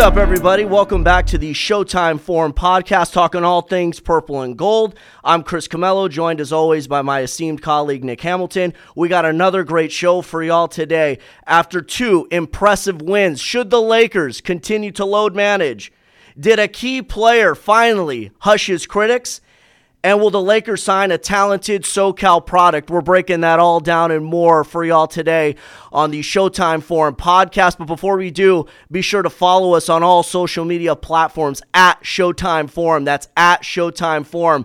up, everybody? Welcome back to the Showtime Forum podcast, talking all things purple and gold. I'm Chris Camello, joined as always by my esteemed colleague Nick Hamilton. We got another great show for y'all today. After two impressive wins, should the Lakers continue to load manage? Did a key player finally hush his critics? And will the Lakers sign a talented SoCal product? We're breaking that all down and more for y'all today on the Showtime Forum podcast. But before we do, be sure to follow us on all social media platforms at Showtime Forum. That's at Showtime Forum.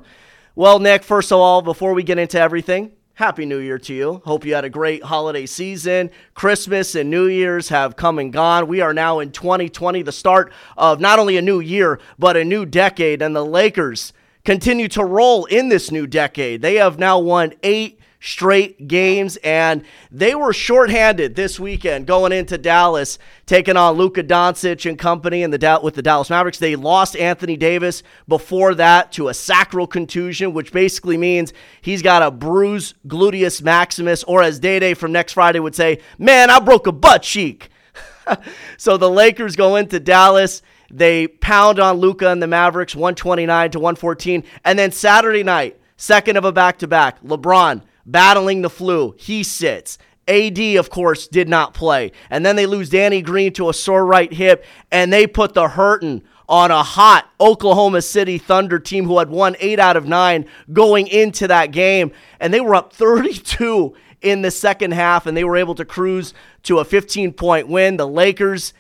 Well, Nick, first of all, before we get into everything, Happy New Year to you. Hope you had a great holiday season. Christmas and New Year's have come and gone. We are now in 2020, the start of not only a new year, but a new decade. And the Lakers continue to roll in this new decade. They have now won eight straight games, and they were shorthanded this weekend going into Dallas, taking on Luka Doncic and company in the with the Dallas Mavericks. They lost Anthony Davis before that to a sacral contusion, which basically means he's got a bruised gluteus maximus, or as Day Day from next Friday would say, "Man, I broke a butt cheek." so the Lakers go into Dallas. They pound on Luka and the Mavericks 129 to 114. And then Saturday night, second of a back to back, LeBron battling the flu. He sits. AD, of course, did not play. And then they lose Danny Green to a sore right hip, and they put the hurting on a hot Oklahoma City Thunder team who had won eight out of nine going into that game. And they were up 32 in the second half, and they were able to cruise to a 15 point win. The Lakers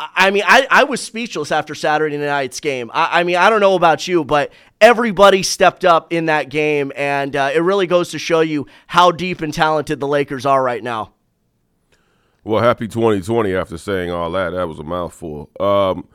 I mean, I, I was speechless after Saturday night's game. I, I, mean, I don't know about you, but everybody stepped up in that game, and uh, it really goes to show you how deep and talented the Lakers are right now. Well, happy 2020 after saying all that. That was a mouthful. Um,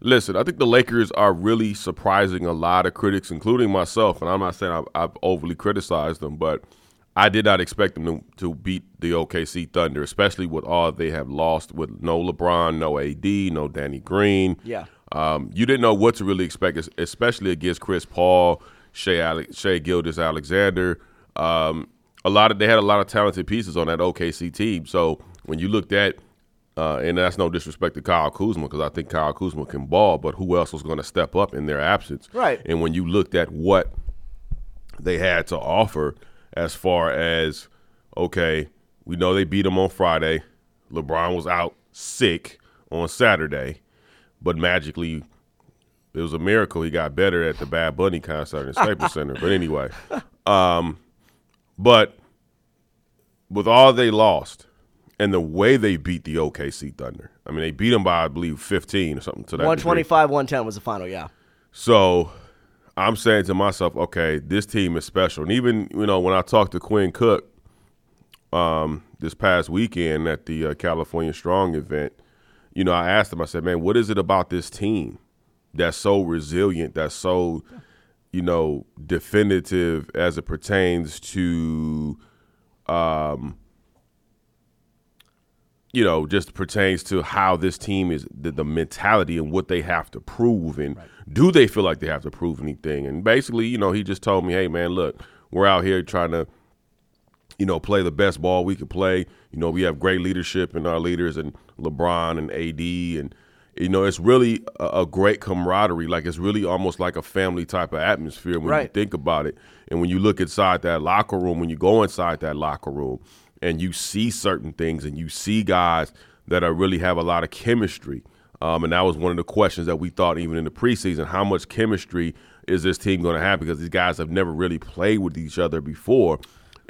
listen, I think the Lakers are really surprising a lot of critics, including myself, and I'm not saying I've, I've overly criticized them, but – I did not expect them to, to beat the OKC Thunder, especially with all they have lost with no LeBron, no AD, no Danny Green. Yeah. Um, you didn't know what to really expect, especially against Chris Paul, Shai, Ale- Shai Gilgeous-Alexander. Um, a lot of they had a lot of talented pieces on that OKC team. So when you looked at, uh, and that's no disrespect to Kyle Kuzma because I think Kyle Kuzma can ball, but who else was going to step up in their absence? Right. And when you looked at what they had to offer – as far as okay, we know they beat them on Friday. LeBron was out sick on Saturday, but magically it was a miracle he got better at the Bad Bunny concert in Staples Center. But anyway, um, but with all they lost and the way they beat the OKC Thunder, I mean, they beat them by I believe 15 or something to that. 125, 110 was the final, yeah. So I'm saying to myself, okay, this team is special. And even you know when I talked to Quinn Cook um, this past weekend at the uh, California Strong event, you know, I asked him. I said, man, what is it about this team that's so resilient, that's so you know definitive as it pertains to um, you know, just pertains to how this team is the, the mentality and what they have to prove and right. do they feel like they have to prove anything? And basically, you know, he just told me, hey man, look, we're out here trying to, you know, play the best ball we could play. You know, we have great leadership in our leaders and LeBron and AD and you know, it's really a, a, great camaraderie. Like it's really almost like a family type of atmosphere when right. you think about it. And when you look inside that locker room, when you go inside that locker room, and you see certain things and you see guys that are really have a lot of chemistry. Um, and that was one of the questions that we thought even in the preseason, how much chemistry is this team going to have? Because these guys have never really played with each other before.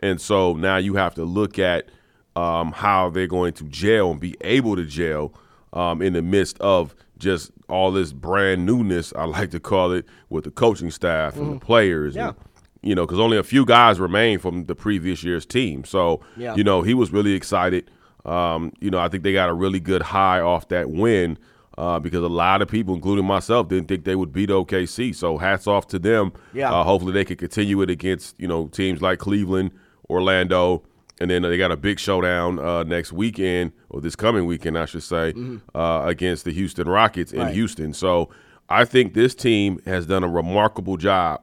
And so now you have to look at um, how they're going to gel and be able to gel um, in the midst of just all this brand newness, I like to call it, with the coaching staff and mm-hmm. the players. Yeah. And, you know, because only a few guys remain from the previous year's team. So, yeah. you know, he was really excited. Um, you know, I think they got a really good high off that win uh, because a lot of people, including myself, didn't think they would beat OKC. So, hats off to them. Yeah. Uh, hopefully, they can continue it against you know teams like Cleveland, Orlando, and then they got a big showdown uh, next weekend or this coming weekend, I should say, mm-hmm. uh, against the Houston Rockets in right. Houston. So, I think this team has done a remarkable job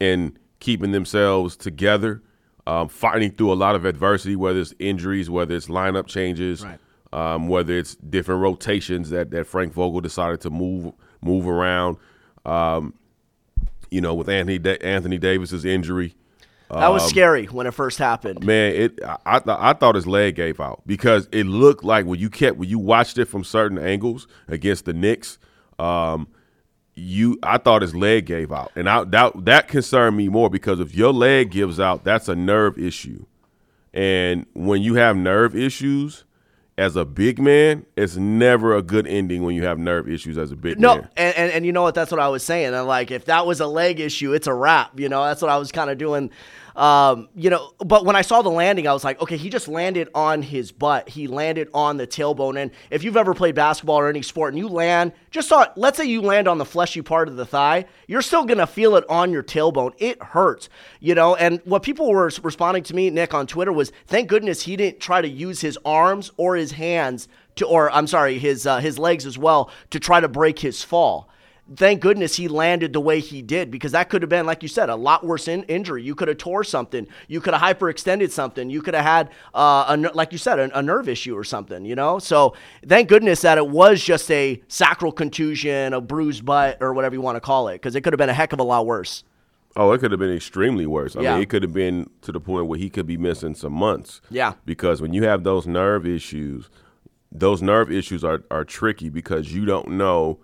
in keeping themselves together, um, fighting through a lot of adversity, whether it's injuries, whether it's lineup changes, right. Um, whether it's different rotations that, that Frank Vogel decided to move move around, um, you know, with Anthony da- Anthony Davis's injury, That was scary when it first happened. man, it I th- I thought his leg gave out because it looked like when you kept when you watched it from certain angles against the Knicks, um, you I thought his leg gave out, and I, that that concerned me more because if your leg gives out, that's a nerve issue, and when you have nerve issues. As a big man, it's never a good ending when you have nerve issues as a big No, man. and, and and you know what? That's what I was saying. And like, if that was a leg issue, it's a wrap. You know, that's what I was kind of doing. Um, you know, but when I saw the landing, I was like, okay, he just landed on his butt. He landed on the tailbone. And if you've ever played basketball or any sport, and you land just on, let's say you land on the fleshy part of the thigh, you're still gonna feel it on your tailbone. It hurts. You know, and what people were responding to me, Nick, on Twitter was, thank goodness he didn't try to use his arms or his hands to, or I'm sorry, his uh, his legs as well to try to break his fall. Thank goodness he landed the way he did because that could have been, like you said, a lot worse in- injury. You could have tore something. You could have hyperextended something. You could have had, uh, a, like you said, a, a nerve issue or something. You know. So thank goodness that it was just a sacral contusion, a bruised butt, or whatever you want to call it, because it could have been a heck of a lot worse. Oh, it could have been extremely worse. I Yeah. mean, it could have been to the point where he could be missing some months. Yeah. Because when you have those nerve issues, those nerve issues are, are tricky because you don't know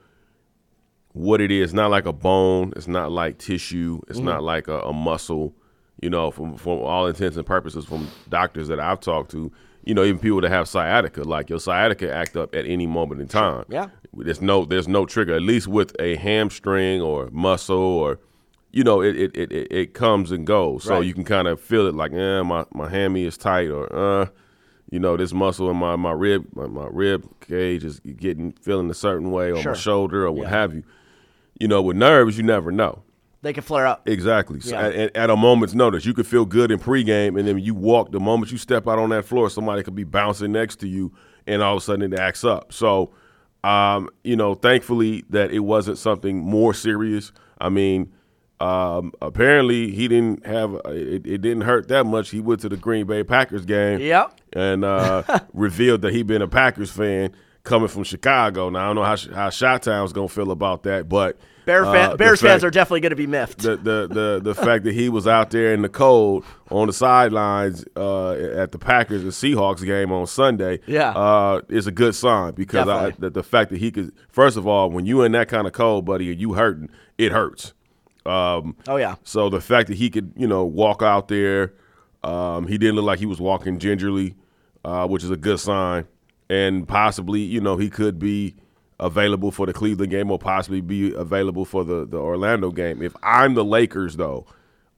what it is. It's not like a bone. It's not like tissue. It's not like a, a muscle. You know, from from all intents and purposes, from doctors that I've talked to, you know, even people that have sciatica, like your sciatica act up at any moment in time. Yeah. There's no there's no trigger. At least with a hamstring or muscle or you know, it it, it, it- it comes and goes. So Right. you can kind of feel it like, eh, my, my hammy is tight or uh you know, this muscle in my, my rib my, my rib cage is getting feeling a certain way or Sure. my shoulder or what Yeah. have you. You know, with nerves you never know. They can flare up. Exactly. So Yeah. at, at a moment's notice, you could feel good in pregame, and then you walk. The moment you step out on that floor, somebody could be bouncing next to you, and all of a sudden it acts up. So, um, you know, thankfully that it wasn't something more serious. I mean, um, apparently he didn't have it, it. didn't hurt that much. He went to the Green Bay Packers game Yep. and uh, revealed that he'd been a Packers fan coming from Chicago. Now I don't know how how Chi-Town's gonna feel about that, but Bear uh, fan, the Bears fans are definitely going to be miffed. the the the the fact that he was out there in the cold on the sidelines uh, at the Packers and Seahawks game on Sunday, Yeah. uh, is a good sign because I, the, the fact that he could first of all, when you in that kind of cold, buddy, and you hurting, it hurts. Um, oh yeah. so the fact that he could, you know, walk out there, um, he didn't look like he was walking gingerly, uh, which is a good sign. And possibly, you know, he could be available for the Cleveland game or possibly be available for the, the Orlando game. If I'm the Lakers, though,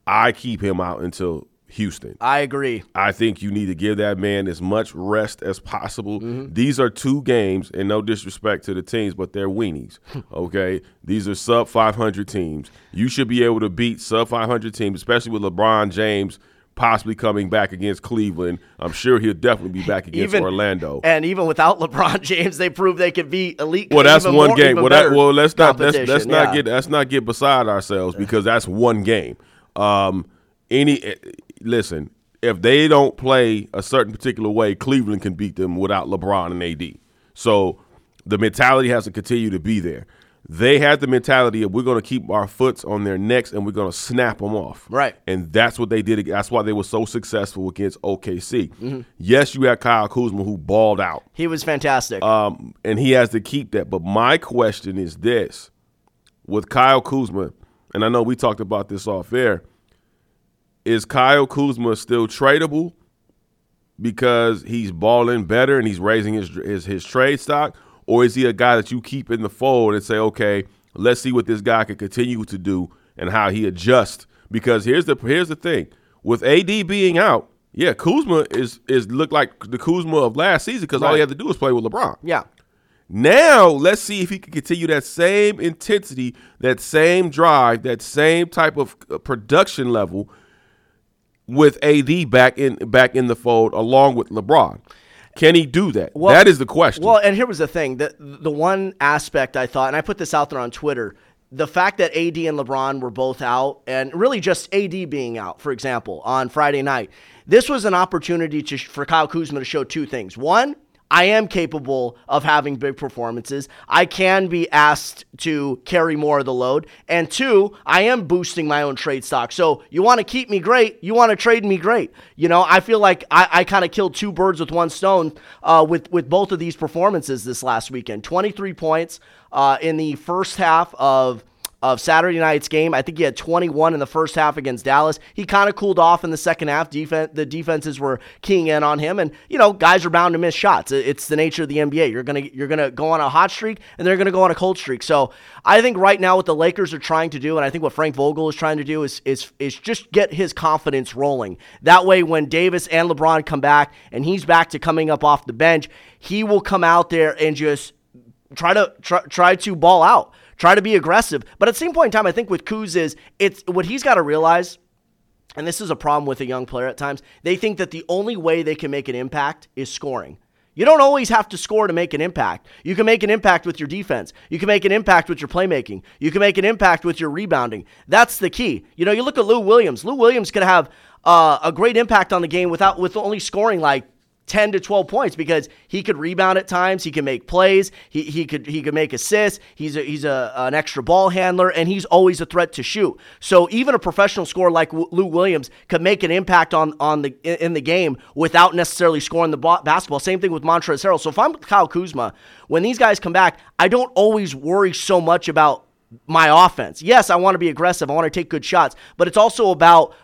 I keep him out until Houston. I agree. I think you need to give that man as much rest as possible. Mm-hmm. These are two games, and no disrespect to the teams, but they're weenies. Okay, these are sub 500 teams. You should be able to beat sub 500 teams, especially with LeBron James possibly coming back against Cleveland. I'm sure he'll definitely be back against Even Orlando. and even without LeBron James, they proved they could be elite. Well, that's one more- game. Well, that, well, let's not let's, let's competition, not get let's not get beside ourselves because that's one game. Um, any eh, listen, if they don't play a certain particular way, Cleveland can beat them without LeBron and AD. So the mentality has to continue to be there. They had the mentality of we're going to keep our foots on their necks and we're going to snap them off. Right. And that's what they did. That's why they were so successful against OKC. Mm-hmm. Yes, you had Kyle Kuzma who balled out He was fantastic. um, and he has to keep that. But my question is this: with Kyle Kuzma, and I know we talked about this off air, is Kyle Kuzma still tradable because he's balling better and he's raising his his, his trade stock, or is he a guy that you keep in the fold and say, okay, let's see what this guy can continue to do and how he adjusts? Because here's the here's the thing: with AD being out, yeah, Kuzma is is look like the Kuzma of last season because all he had to do was play with LeBron. yeah. Now let's see if he can continue that same intensity, that same drive, that same type of uh, production level with AD back in back in the fold along with LeBron. Can he do that? Well- that is the question. Well, and here was the thing: the the one aspect I thought, and I put this out there on Twitter, the fact that AD and LeBron were both out, and really just AD being out, for example, on Friday night, this was an opportunity to, for Kyle Kuzma to show two things. One, I am capable of having big performances. I can be asked to carry more of the load. And two, I am boosting my own trade stock. So you want to keep me great, you want to trade me great. You know, I feel like I, I kind of killed two birds with one stone uh, with, with both of these performances this last weekend. 23 points uh, in the first half of of Saturday night's game. I think he had 21 in the first half against Dallas. He kind of cooled off in the second half. Defense, the defenses were keying in on him, and you know, guys are bound to miss shots. It's the nature of the NBA. You're gonna you're gonna go on a hot streak, and they're gonna go on a cold streak. So I think right now what the Lakers are trying to do, and I think what Frank Vogel is trying to do, is is is just get his confidence rolling. That way, when Davis and LeBron come back, and he's back to coming up off the bench, he will come out there and just try to try, try to ball out try to be aggressive. But at the same point in time, I think with Kuz is it's what he's got to realize, and this is a problem with a young player at times. They think that the only way they can make an impact is scoring. You don't always have to score to make an impact. You can make an impact with your defense. You can make an impact with your playmaking. You can make an impact with your rebounding. That's the key. You know, you look at Lou Williams. Lou Williams could have uh, a great impact on the game without with only scoring like 10 to 12 points because he could rebound at times, he can make plays, he, he could he could make assists, he's a, he's a, an extra ball handler and he's always a threat to shoot. So even a professional scorer like Lou Williams could make an impact on on the in the game without necessarily scoring the basketball. Same thing with Montrezl Harrell. So if I'm Kyle Kuzma, when these guys come back, I don't always worry so much about my offense. Yes, I want to be aggressive, I want to take good shots, but it's also about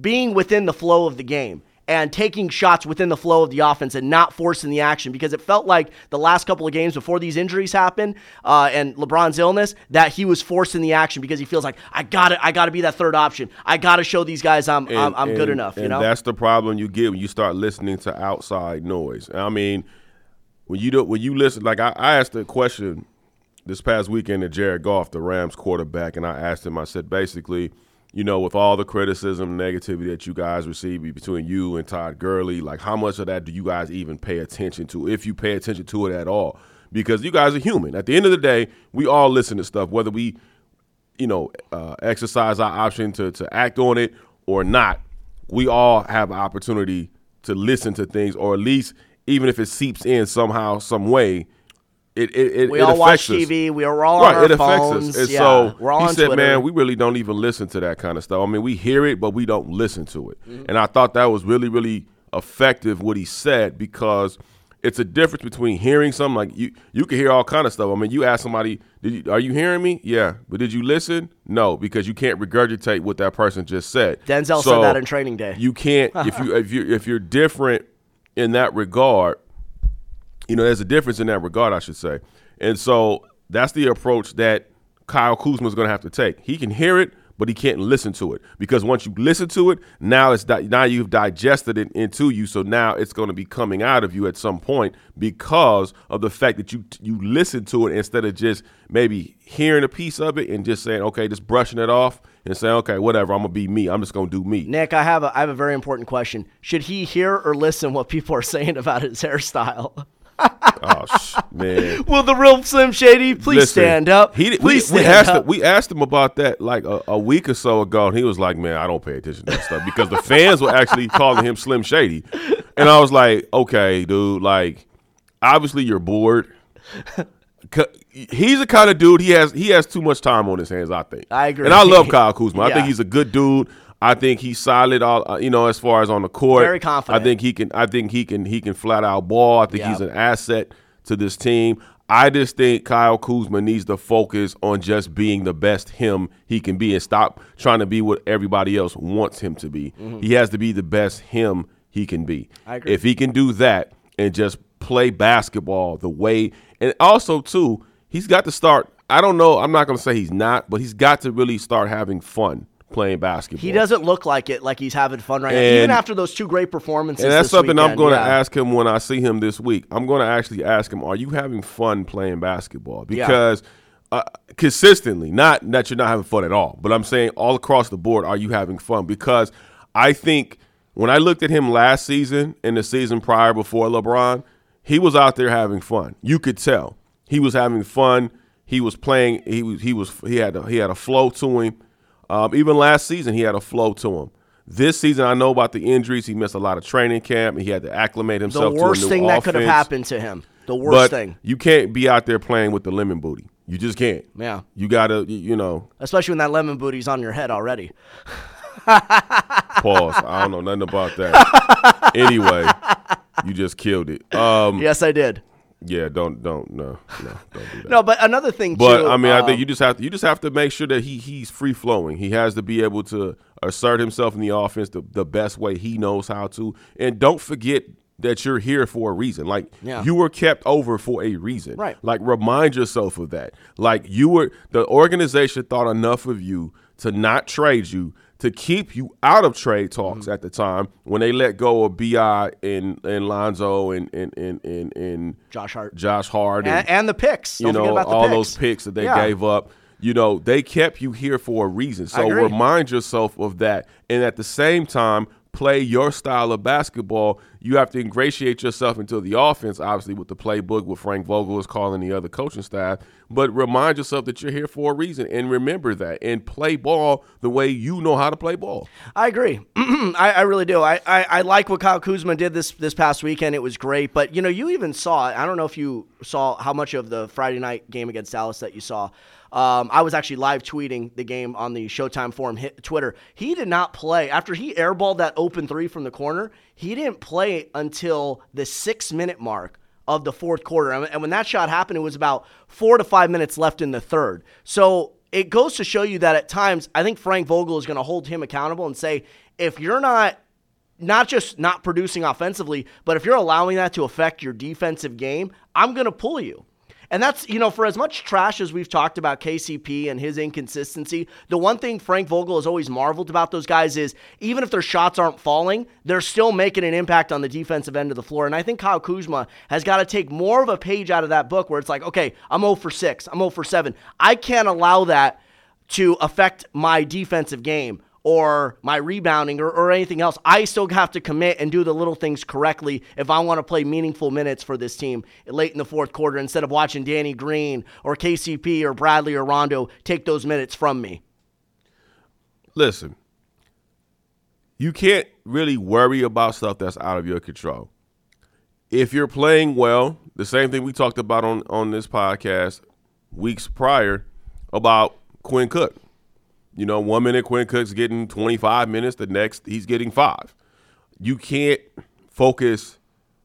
being within the flow of the game and taking shots within the flow of the offense and not forcing the action because it felt like the last couple of games before these injuries happened uh, and LeBron's illness that he was forcing the action because he feels like I got to I got to be that third option. I got to show these guys I'm and, I'm, I'm and, good enough. you know, that's the problem you get when you start listening to outside noise. I mean, when you do when you listen, like I, I asked a question this past weekend to Jared Goff, the Rams quarterback, and I asked him. I said basically you know, with all the criticism, negativity that you guys receive between you and Todd Gurley, like how much of that do you guys even pay attention to, if you pay attention to it at all? Because you guys are human. At the end of the day, we all listen to stuff, whether we, you know, uh, exercise our option to to act on it or not. We all have opportunity to listen to things, or at least even if it seeps in somehow, some way, it it, it we it all watch us. TV. We are all right, on our it phones. us. And yeah, so we're all he on said, Twitter. "Man, we really don't even listen to that kind of stuff. I mean, we hear it, but we don't listen to it." Mm-hmm. And I thought that was really really effective what he said because it's a difference between hearing something like you you can hear all kind of stuff. I mean, you ask somebody, "Did you, are you hearing me?" Yeah, but did you listen? No, because you can't regurgitate what that person just said. Denzel so said that in training day. You can't if you if you if you're different in that regard. You know, there's a difference in that regard, I should say. And so that's the approach that Kyle Kuzma is going to have to take. He can hear it, but he can't listen to it because once you listen to it, now it's di- now you've digested it into you. So now it's going to be coming out of you at some point because of the fact that you you listen to it instead of just maybe hearing a piece of it and just saying, okay, just brushing it off and saying, okay, whatever, I'm gonna be me. I'm just gonna do me. Nick, I have a I have a very important question. Should he hear or listen what people are saying about his hairstyle? Oh man! Will the real Slim Shady please Listen, stand up? He, please we, stand we asked up. Him, we asked him about that like a, a, week or so ago, and he was like, "Man, I don't pay attention to that stuff because the fans were actually calling him Slim Shady," and I was like, "Okay, dude, like obviously you're bored." He's the kind of dude he has he has too much time on his hands. I think. I agree, and I love Kyle Kuzma. yeah. I think he's a good dude. I think he's solid. All uh, you know, as far as on the court, very confident. I think he can. I think he can. He can flat out ball. I think Yep. he's an asset to this team. I just think Kyle Kuzma needs to focus on just being the best him he can be and stop trying to be what everybody else wants him to be. He has to be the best him he can be. Mm-hmm. I agree. If he can do that and just play basketball the way, and also too, he's got to start. I don't know. I'm not going to say he's not, but he's got to really start having fun playing basketball. He doesn't look like it, like he's having fun right now. Even after those two great performances. And that's something I'm weekend, going to yeah. ask him when I see him this week. I'm going to actually ask him, "Are you having fun playing basketball?" Yeah. Because uh, consistently, not that you're not having fun at all, but I'm saying all across the board, are you having fun? Because I think when I looked at him last season and the season prior before LeBron, he was out there having fun. You could tell he was having fun. He was playing. He was. He was. He had. A, he had a flow to him. Um, even last season, he had a flow to him This season, I know about the injuries. He missed a lot of training camp. And he had to acclimate The himself to a worst thing that could have happened to him. The worst But thing. you can't be out there playing with the lemon booty. You just can't. Yeah. You gotta, you you know, Especially when that lemon booty's on your head already. pause. I don't know nothing about that. anyway, you just killed it. Um, Yes, I did. Yeah, don't, don't, no, no, don't do that. No, but another thing But too. I mean, I um, think you just have to you just have to make sure that he he's free flowing. He has to be able to assert himself in the offense the, the best way he knows how to. And don't forget that you're here for a reason. Like Yeah. you were kept over for a reason. Right. Like remind yourself of that. Like you were the organization thought enough of you to not trade you. To keep you out of trade talks Mm-hmm. at the time when they let go of Bi and and Lonzo and and and and, and Josh Hart Josh Hart and, and the picks. you Don't forget know, all picks. those picks that they Yeah. gave up. You know, they kept you here for a reason. So remind yourself of that. And at the same time, play your style of basketball. You have to ingratiate yourself into the offense, obviously, with the playbook, what Frank Vogel is calling the other coaching staff. But remind yourself that you're here for a reason and remember that and play ball the way you know how to play ball. I agree. I, I really do. I, I, I like what Kyle Kuzma did this this past weekend. It was great. But you know, you even saw. I don't know if you saw how much of the Friday night game against Dallas that you saw. Um, I was actually live tweeting the game on the Showtime forum hit Twitter. He did not play after he airballed that open three from the corner. He didn't play until the six minute mark of the fourth quarter. And when that shot happened, it was about four to five minutes left in the third. So it goes to show you that at times, I think Frank Vogel is going to hold him accountable and say, if you're not not just not producing offensively, but if you're allowing that to affect your defensive game, I'm going to pull you. And that's, you know, for as much trash as we've talked about KCP and his inconsistency, the one thing Frank Vogel has always marveled about those guys is even if their shots aren't falling, they're still making an impact on the defensive end of the floor. And I think Kyle Kuzma has got to take more of a page out of that book where it's like, okay, I'm 0 for 6, I'm 0 for 7. I can't allow that to affect my defensive game or my rebounding or, or anything else. I still have to commit and do the little things correctly if I want to play meaningful minutes for this team late in the fourth quarter instead of watching Danny Green or KCP or Bradley or Rondo take those minutes from me. Listen, you can't really worry about stuff that's out of your control. If you're playing well, the same thing we talked about on, on this podcast weeks prior about Quinn Cook. You know, one minute Quinn Cook's getting 25 minutes, the next he's getting five. You can't focus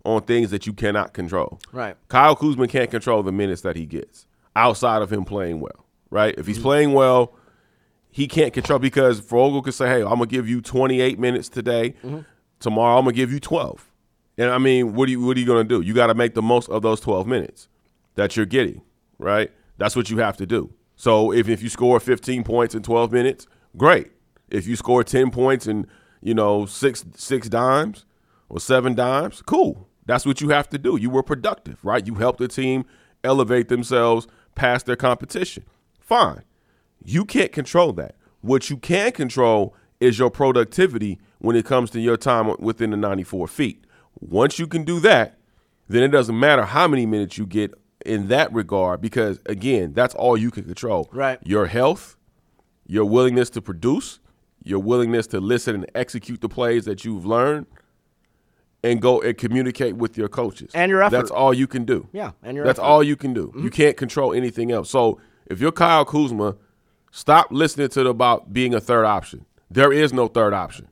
on things that you cannot control. Right. Kyle Kuzma can't control the minutes that he gets outside of him playing well, right? If he's mm-hmm. playing well, he can't control because Vogel could say, "Hey, I'm gonna give you 28 minutes today. Mm-hmm. Tomorrow, I'm gonna give you 12." And I mean, what are you what are you gonna do? You got to make the most of those 12 minutes that you're getting, right? That's what you have to do. So if if you score 15 points in 12 minutes, great. If you score 10 points in you know six six dimes or seven dimes, cool. That's what you have to do. You were productive, right? You helped the team elevate themselves past their competition. Fine. You can't control that. What you can control is your productivity when it comes to your time within the 94 feet. Once you can do that, then it doesn't matter how many minutes you get in that regard because, again, that's all you can control. Right. Your health, your willingness to produce, your willingness to listen and execute the plays that you've learned, and go and communicate with your coaches. And your effort. That's all you can do. Yeah, and your That's effort. all you can do. You mm-hmm. can't control anything else. So if you're Kyle Kuzma, stop listening to the, about being a third option. There is no third option.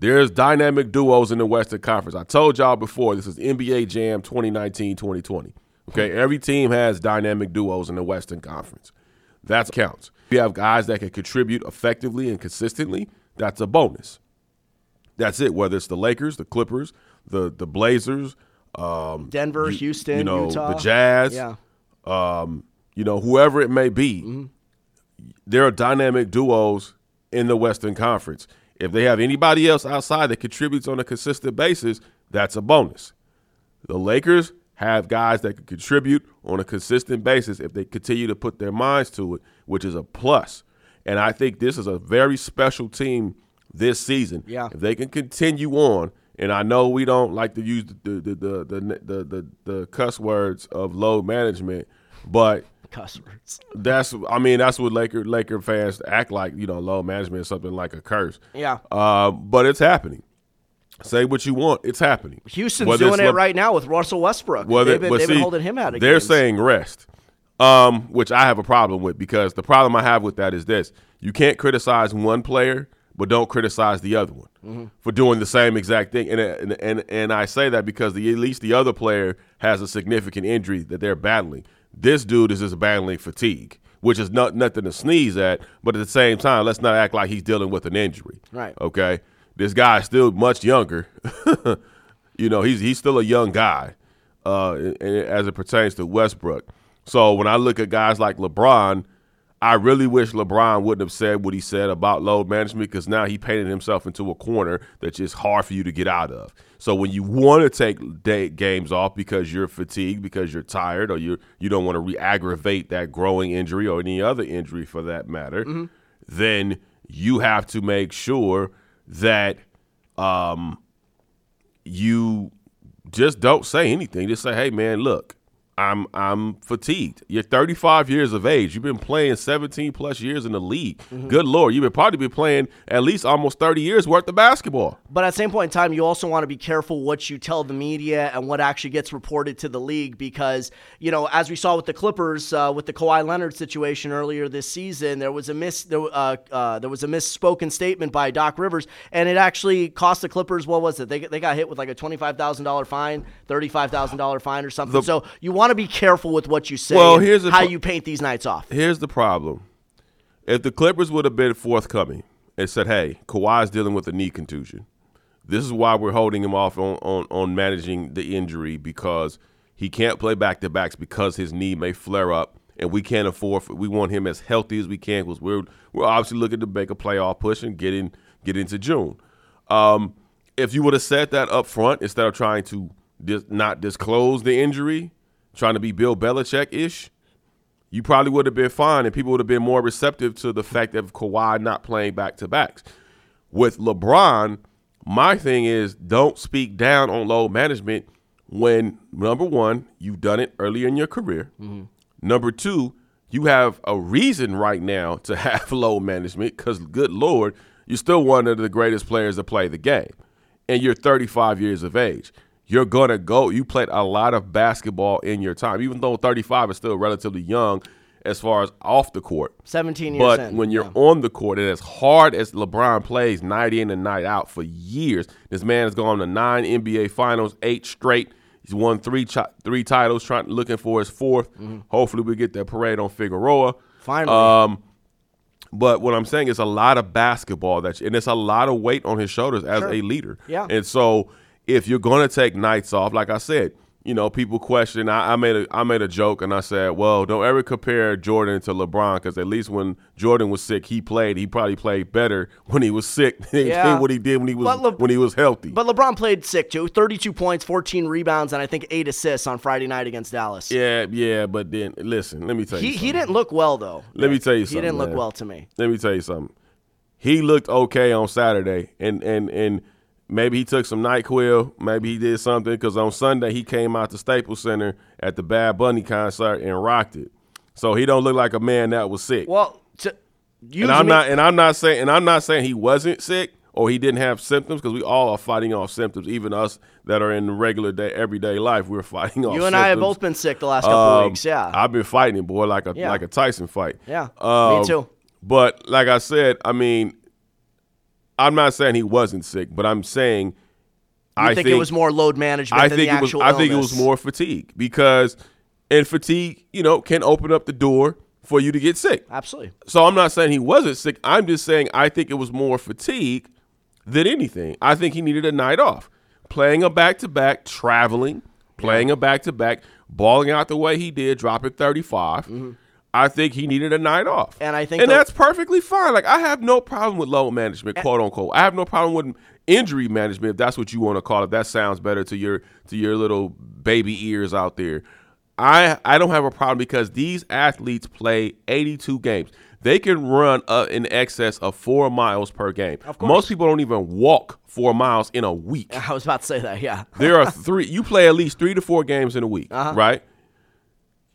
There's dynamic duos in the Western Conference. I told y'all before, this is NBA Jam 2019-2020. Okay, every team has dynamic duos in the Western Conference. That counts. If you have guys that can contribute effectively and consistently, that's a bonus. That's it. Whether it's the Lakers, the Clippers, the the Blazers, um, Denver, you- Houston, you know, Utah. the Jazz, Yeah. um, you know, whoever it may be, Mm-hmm. there are dynamic duos in the Western Conference. If they have anybody else outside that contributes on a consistent basis, that's a bonus. The Lakers have guys that can contribute on a consistent basis if they continue to put their minds to it, which is a plus. And I think this is a very special team this season. Yeah. If they can continue on, and I know we don't like to use the the the the the, the, the, cuss words of load management, but Customers. That's I mean that's what Laker Laker fans act like. You know, load management is something like a curse. Yeah. Uh, but it's happening. Say what you want, it's happening. Houston's Whether doing it Le- right now with Russell Westbrook. Well, they've been, they've see, been holding him out. Of they're games. saying rest, um, which I have a problem with because the problem I have with that is this: you can't criticize one player, but don't criticize the other one Mm-hmm. for doing the same exact thing. And, and and and I say that because the, at least the other player has a significant injury that they're battling. This dude is just battling fatigue, which is not nothing to sneeze at. But at the same time, let's not act like he's dealing with an injury. Right. Okay. This guy is still much younger. you know, he's he's still a young guy uh, as it pertains to Westbrook. So when I look at guys like LeBron, I really wish LeBron wouldn't have said what he said about load management because now he painted himself into a corner that's just hard for you to get out of. So when you want to take day, games off because you're fatigued, because you're tired, or you you don't want to re-aggravate that groin injury or any other injury for that matter, then you have to make sure that um, you just don't say anything. Just say, "Hey, man, look, I'm I'm fatigued. You're 35 years of age. You've been playing 17 plus years in the league. Good lord, you've been probably been playing at least almost 30 years worth of basketball. But at the same point in time, you also want to be careful what you tell the media and what actually gets reported to the league because, you know, as we saw with the Clippers, uh, with the Kawhi Leonard situation earlier this season, there was a miss, there, uh, uh, there was a misspoken statement by Doc Rivers, and it actually cost the Clippers. What was it? They, they got hit with like a twenty five thousand dollar fine, thirty five thousand dollar fine, or something. The- so you want to be careful with what you say. Well, here's how pro- you paint these nights off. Here's the problem: if the Clippers would have been forthcoming and said, "Hey, Kawhi's dealing with a knee contusion. This is why we're holding him off on on, on managing the injury because he can't play back to backs because his knee may flare up." And we can't afford. We want him as healthy as we can because we're we're obviously looking to make a playoff push and get in get into June. Um, if you would have said that up front instead of trying to dis- not disclose the injury, trying to be Bill Belichick ish, you probably would have been fine, and people would have been more receptive to the fact of Kawhi not playing back to backs. With LeBron, my thing is don't speak down on load management when number one, you've done it earlier in your career. Mm-hmm. Number two, you have a reason right now to have load management because, good Lord, you're still one of the greatest players to play the game. And you're 35 years of age. You're going to go. You played a lot of basketball in your time, even though 35 is still relatively young as far as off the court. Seventeen years But in. when you're on the court, and as hard as LeBron plays night in and night out for years, this man has gone to nine NBA Finals, eight straight. He's won three three titles, trying looking for his 4th Hopefully, we get that parade on Figueroa. Finally. Um, but what I'm saying is a lot of basketball that, and it's a lot of weight on his shoulders as a leader. Yeah. And so if you're going to take nights off, like I said, you know, people question. I, I made a I made a joke and I said, well, don't ever compare Jordan to LeBron because at least when Jordan was sick, he played. He probably played better when he was sick than Yeah. what he did when he was Le- when he was healthy. But LeBron played sick too. 32 points, 14 rebounds, and I think eight assists on Friday night against Dallas. yeah, yeah. But then listen, let me tell you. He, something. he didn't look well though. Let me tell you something. He didn't look well to me. let me tell you something. He looked okay on Saturday, and and and maybe he took some Nyquil, maybe he did something because on Sunday he came out to Staples Center at the Bad Bunny concert and rocked it. So he don't look like a man that was sick. Well, to, and I'm not and I'm not saying and I'm not saying he wasn't sick or he didn't have symptoms because we all are fighting off symptoms. Even us that are in regular day everyday life, we're fighting off. You and I have both been sick the last couple Um, weeks. Yeah. I've been fighting boy, like a Yeah. like a Tyson fight. Yeah, me Um, too. But like I said, I mean, I'm not saying he wasn't sick, but I'm saying I I think, it was more load management I than think the it was I think it was more fatigue because and fatigue, you know, can open up the door for you to get sick. Absolutely. So I'm not saying he wasn't sick. I'm just saying I think it was more fatigue than anything. I think he needed a night off. Playing a back to back, traveling, playing a back to back, balling out the way he did, dropping 35. Mm-hmm. I think he needed a night off. And I think And that's perfectly fine. Like I have no problem with load management, quote unquote. I have no problem with injury management if that's what you want to call it. That sounds better to your to your little baby ears out there. I I don't have a problem because these athletes play 82 games. They can run uh, in excess of four miles per game. Most people don't even walk four miles in a week. I was about to say that. Yeah. There are three. You play at least three to four games in a week, Uh-huh. right?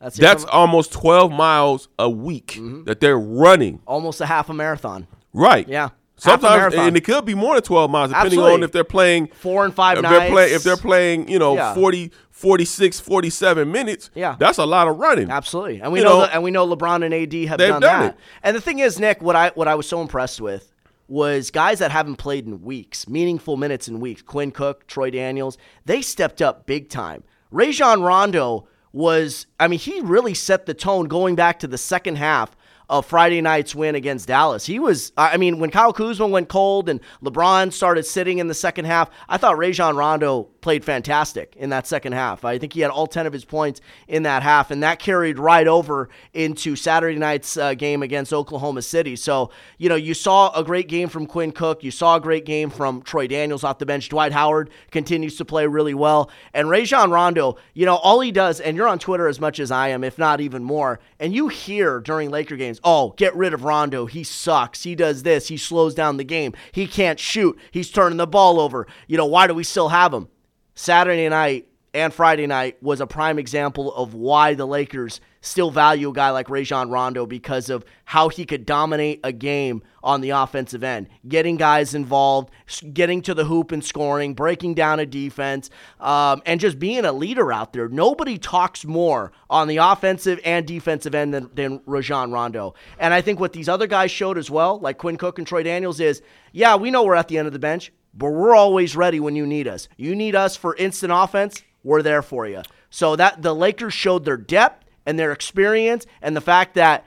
That's, That's almost 12 miles a week Mm-hmm. that they're running. almost a half a marathon. Right. Yeah. Sometimes, and it could be more than 12 miles, depending Absolutely. on if they're playing Four and five if nights. they're, play, if they're playing, you know, Yeah. 40, 46, 47 minutes. Yeah. That's a lot of running. Absolutely, and we You know, know, and we know LeBron and AD have done, done that. it. And the thing is, Nick, what I what I was so impressed with was guys that haven't played in weeks, meaningful minutes in weeks. Quinn Cook, Troy Daniels, they stepped up big time. Rajon Rondo was, I mean, he really set the tone going back to the second half of Friday night's win against Dallas. He was, I mean, when Kyle Kuzma went cold and LeBron started sitting in the second half, I thought Rajon Rondo played fantastic in that second half. I think he had all 10 of his points in that half, and that carried right over into Saturday night's uh, game against Oklahoma City. So, you know, you saw a great game from Quinn Cook. You saw a great game from Troy Daniels off the bench. Dwight Howard continues to play really well. And Rajon Rondo, you know, all he does, and you're on Twitter as much as I am, if not even more, and you hear during Laker games, oh, get rid of Rondo. He sucks. He does this. He slows down the game. He can't shoot. He's turning the ball over. You know, why do we still have him? Saturday night and Friday night was a prime example of why the Lakers still value a guy like Rajon Rondo because of how he could dominate a game on the offensive end, getting guys involved, getting to the hoop and scoring, breaking down a defense, um, and just being a leader out there. Nobody talks more on the offensive and defensive end than, than Rajon Rondo. And I think what these other guys showed as well, like Quinn Cook and Troy Daniels, is yeah, we know we're at the end of the bench, but we're always ready when you need us. You need us for instant offense, we're there for you. So that the Lakers showed their depth and their experience and the fact that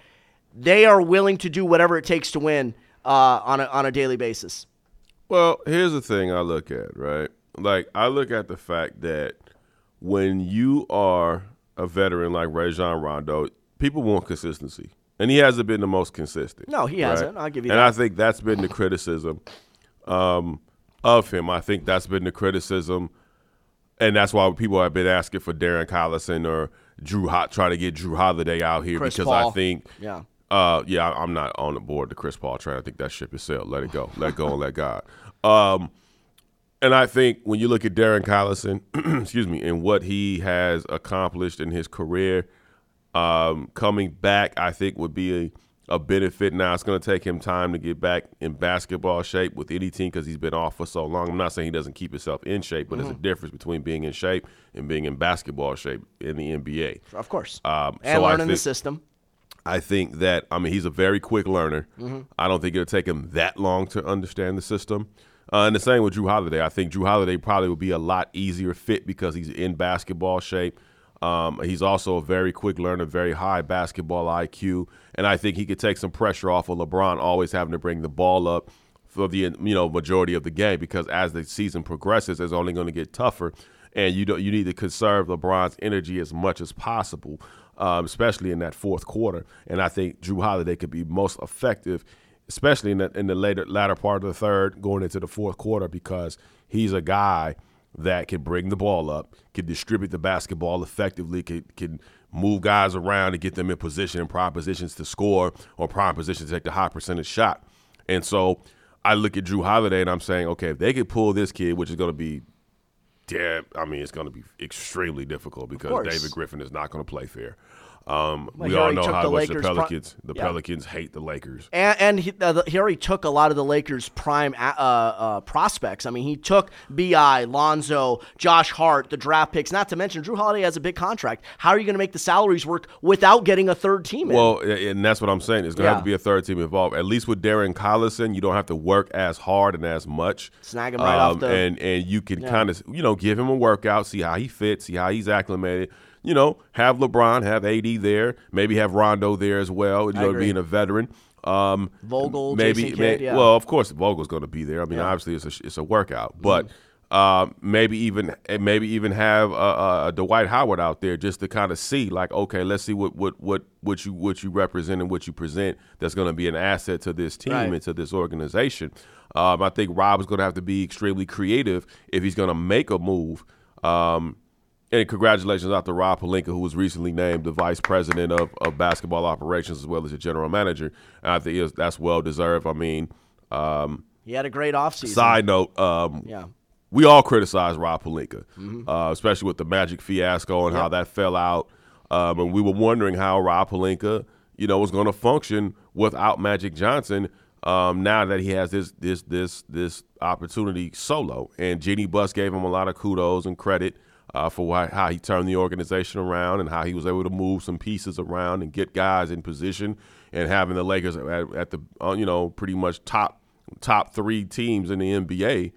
they are willing to do whatever it takes to win uh, on a on a daily basis. Well, here's the thing I look at, right? Like I look at the fact that when you are a veteran like Rajon Rondo, people want consistency. And he hasn't been the most consistent. No, he hasn't. I'll give you and that. I think that's been the criticism um, of him. I think that's been the criticism, and that's why people have been asking for Darren Collison or Drew Hot, try to get Jrue Holiday out here Chris because Paul. I think Yeah. uh, yeah, I'm not on the board the Chris Paul train. I think that ship is sailed. Let it go. Let go and let God. Um, and I think when you look at Darren Collison, excuse me, and what he has accomplished in his career, um, coming back, I think would be a, a benefit. Now it's going to take him time to get back in basketball shape with any team because he's been off for so long. I'm not saying he doesn't keep himself in shape, but there's a difference between being in shape and being in basketball shape in the NBA. Of course. Um, and so I learning the think- system. I think that I mean he's a very quick learner. I don't think it'll take him that long to understand the system. Uh, and the same with Jrue Holiday. I think Jrue Holiday probably would be a lot easier fit because he's in basketball shape. Um, he's also a very quick learner, very high basketball IQ, and I think he could take some pressure off of LeBron always having to bring the ball up for the you know majority of the game because as the season progresses, it's only going to get tougher, and you don't you need to conserve LeBron's energy as much as possible, um, especially in that fourth quarter. And I think Jrue Holiday could be most effective, especially in the in the later latter part of the third, going into the fourth quarter, because he's a guy that can bring the ball up, can distribute the basketball effectively, can can move guys around and get them in position and prime positions to score or prime positions to take the high percentage shot. And so I look at Jrue Holiday and I'm saying, okay, if they could pull this kid, which is going to be damn, I mean, it's going to be extremely difficult because. David Griffin is not going to play fair. Um, Well, we all know how the much Lakers' the pro- Pelicans, the Yeah. Pelicans hate the Lakers. And, and he, uh, the- he already took a lot of the Lakers' prime uh, uh, prospects. I mean, he took Bi, Lonzo, Josh Hart, the draft picks. Not to mention, Jrue Holiday has a big contract. How are you going to make the salaries work without getting a third team in? Well, and that's what I'm saying. It's going to Yeah. have to be a third team involved. At least with Darren Collison, you don't have to work as hard and as much. Um, Snag him right off the- and and you can kind of you know give him a workout, see how he fits, see how he's acclimated. You know, have LeBron, have AD there, maybe have Rondo there as well. You know, agree. being a veteran. Um, Vogel, maybe, Jason may- Kidd, yeah. well, of course, Vogel's going to be there. I mean, obviously, it's a it's a workout, but. Uh, maybe even maybe even have uh, uh, Dwight Howard out there just to kind of see like okay let's see what what what what you what you represent and what you present that's going to be an asset to this team Right. and to this organization. Um, I think Rob is going to have to be extremely creative if he's going to make a move. Um, and congratulations out to Rob Pelinka, who was recently named the vice president of, of basketball operations as well as the general manager. And I think that's well deserved. I mean, um, he had a great offseason. side note, um, Yeah. we all criticize Rob Pelinka, Mm-hmm. uh, especially with the Magic fiasco and how that fell out. Um, and we were wondering how Rob Pelinka, you know, was going to function without Magic Johnson. Um, now that he has this this this this opportunity solo, and Jeanie Buss gave him a lot of kudos and credit uh, for why, how he turned the organization around and how he was able to move some pieces around and get guys in position, and having the Lakers at, at the uh, you know pretty much top top three teams in the NBA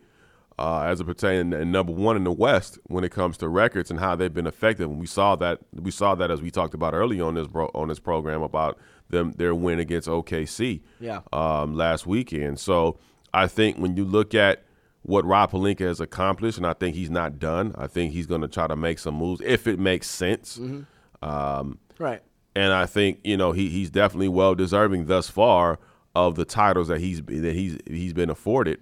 uh, as it pertains and number one in the West when it comes to records and how they've been effective. And we saw that we saw that as we talked about earlier on this bro, on this program about them their win against OKC yeah. um, last weekend. So I think when you look at what Rob Pelinka has accomplished, and I think he's not done. I think he's going to try to make some moves if it makes sense. Mm-hmm. Um, right. And I think you know he he's definitely well deserving thus far of the titles that he's that he's he's been afforded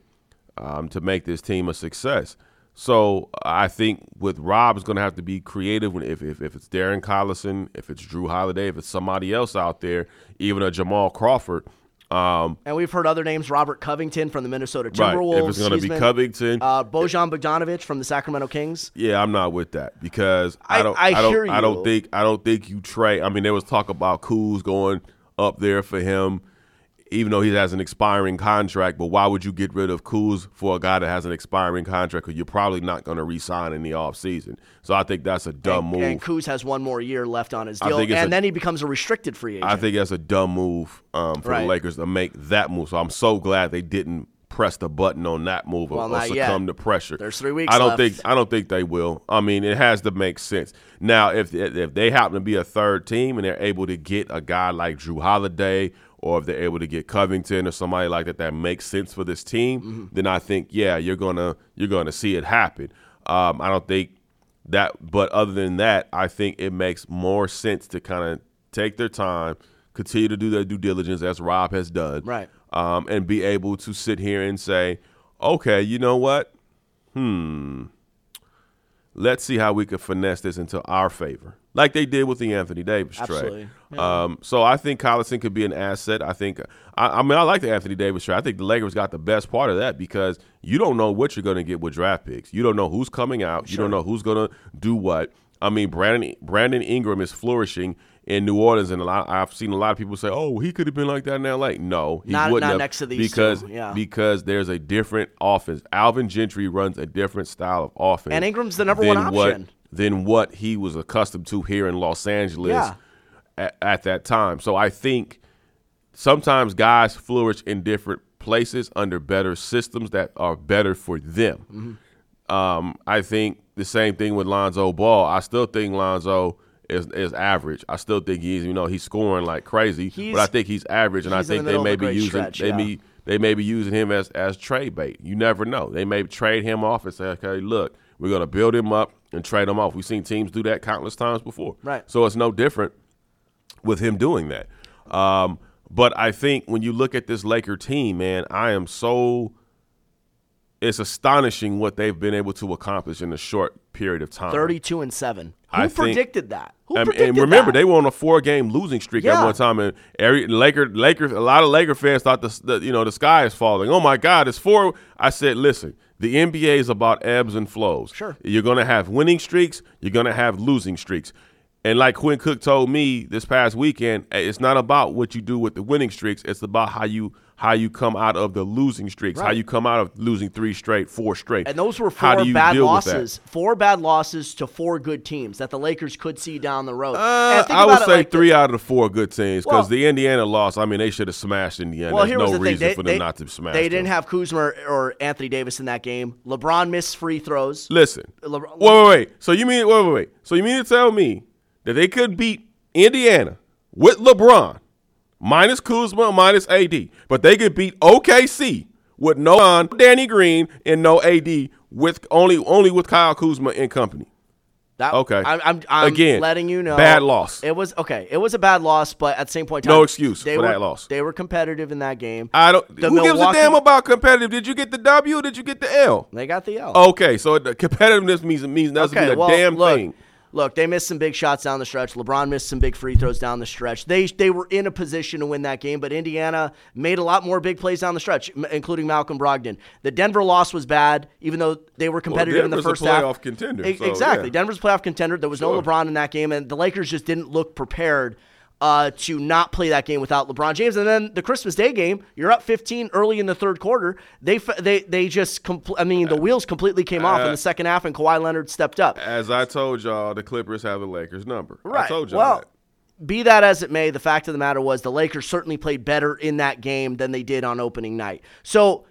um, to make this team a success. So I think with Rob is going to have to be creative. When if, if if it's Darren Collison, if it's Jrue Holiday, if it's somebody else out there, even a Jamal Crawford. Um, And we've heard other names: Robert Covington from the Minnesota right. Timberwolves. If it's going to be been- Covington, Uh, Bojan Bogdanovic from the Sacramento Kings. Yeah, I'm not with that because I, I- don't. I don't. hear I don't think. I don't think you trade. I mean, there was talk about Kuz going up there for him, even though he has an expiring contract. But why would you get rid of Kuz for a guy that has an expiring contract? Because you're probably not going to re-sign in the offseason. So I think that's a dumb and, move. And Kuz has one more year left on his deal, and a- then he becomes a restricted free agent. I think that's a dumb move um, for Right. the Lakers to make that move. So I'm so glad they didn't press the button on that move Well, or, not yet. succumb to pressure. There's three weeks I don't left. think I don't think they will. I mean, it has to make sense. Now, if if they happen to be a third team and they're able to get a guy like Jrue Holiday or if they're able to get Covington or somebody like that that makes sense for this team, Mm-hmm. then I think yeah, you're gonna you're gonna see it happen. Um, I don't think that, but other than that, I think it makes more sense to kind of take their time, continue to do their due diligence as Rob has done, Right. Um, and be able to sit here and say, okay, you know what? Hmm. Let's see how we can finesse this into our favor, like they did with the Anthony Davis trade. Absolutely. Um, so I think Collison could be an asset. I think. I, I mean, I like the Anthony Davis trade. I think the Lakers got the best part of that because you don't know what you're going to get with draft picks. You don't know who's coming out. You don't know who's going to do what. I mean, Brandon Brandon Ingram is flourishing in New Orleans, and a lot. I've seen a lot of people say, "Oh, he could have been like that in L.A." No, he Not- wouldn't not have next to these because two, yeah. because there's a different offense. Alvin Gentry runs a different style of offense, And Ingram's the number one what- option. than what he was accustomed to here in Los Angeles Yeah. at, at that time. So I think sometimes guys flourish in different places under better systems that are better for them. Mm-hmm. Um, I think the same thing with Lonzo Ball. I still think Lonzo is is average. I still think he's you know he's scoring like crazy, He's- but I think he's average, and I he's in think the they may be using stretch, they yeah. may they may be using him as as trade bait. You never know. They may trade him off and say, okay, look, we're gonna build him up and trade him off. We've seen teams do that countless times before. Right. So it's no different with him doing that. Um, but I think when you look at this Laker team, man, I am so. It's astonishing what they've been able to accomplish in a short period of time. Thirty-two and seven. Who I think- predicted that? Who And, predicted and remember, that? they were on a four-game losing streak Yeah. at one time, and every Laker, Lakers, a lot of Laker fans thought the, the you know the sky is falling. Oh my God, it's four. I said, listen, the NBA is about ebbs and flows. Sure. you're gonna have winning streaks, you're gonna have losing streaks, and like Quinn Cook told me this past weekend, eh, it's not about what you do with the winning streaks. It's about how you how you come out of the losing streaks, how you come out of losing three straight, four straight. And those were four bad deal with that? losses. Four bad losses to four good teams that the Lakers could see down the road. Uh, I would say like three this. out of the four good teams because Well- the Indiana loss. I mean, they should have smashed Indiana. Well, There's here no the reason. They, for them they- not to smash. They didn't have Kuzma or, or Anthony Davis in that game. LeBron missed free throws. Listen, LeBron- wait, wait, wait. So you mean wait, wait, wait. So you mean to tell me that they could beat Indiana with LeBron minus Kuzma, minus AD, but they could beat OKC with no on Danny Green and no AD with only only with Kyle Kuzma and company. That, Okay. I'm, I'm, I'm Again, letting you know. bad loss. It was okay. It was a bad loss, but at the same point, in No excuse they for were, that loss. They were competitive in that game. I don't. The who gives a damn about competitive? Did you get the W? or Did you get the L? They got the L. Okay, so the competitiveness means means doesn't Okay, mean a well, damn look, thing. Look, they missed some big shots down the stretch. LeBron missed some big free throws down the stretch. They they were in a position to win that game, but Indiana made a lot more big plays down the stretch, including Malcolm Brogdon. The Denver loss was bad, even though they were competitive well, in the first a playoff half. Contender, so, exactly, yeah. Denver's playoff contender. There was sure. no LeBron in that game, and the Lakers just didn't look prepared uh, to not play that game without LeBron James. And then the Christmas Day game, you're up 15 early in the third quarter. They they they just compl- I mean the wheels completely came off uh, in the second half, and Kawhi Leonard stepped up. As I told y'all, the Clippers have the Lakers number. Right. I told y'all well, that. Be that as it may, the fact of the matter was the Lakers certainly played better in that game than they did on opening night. So,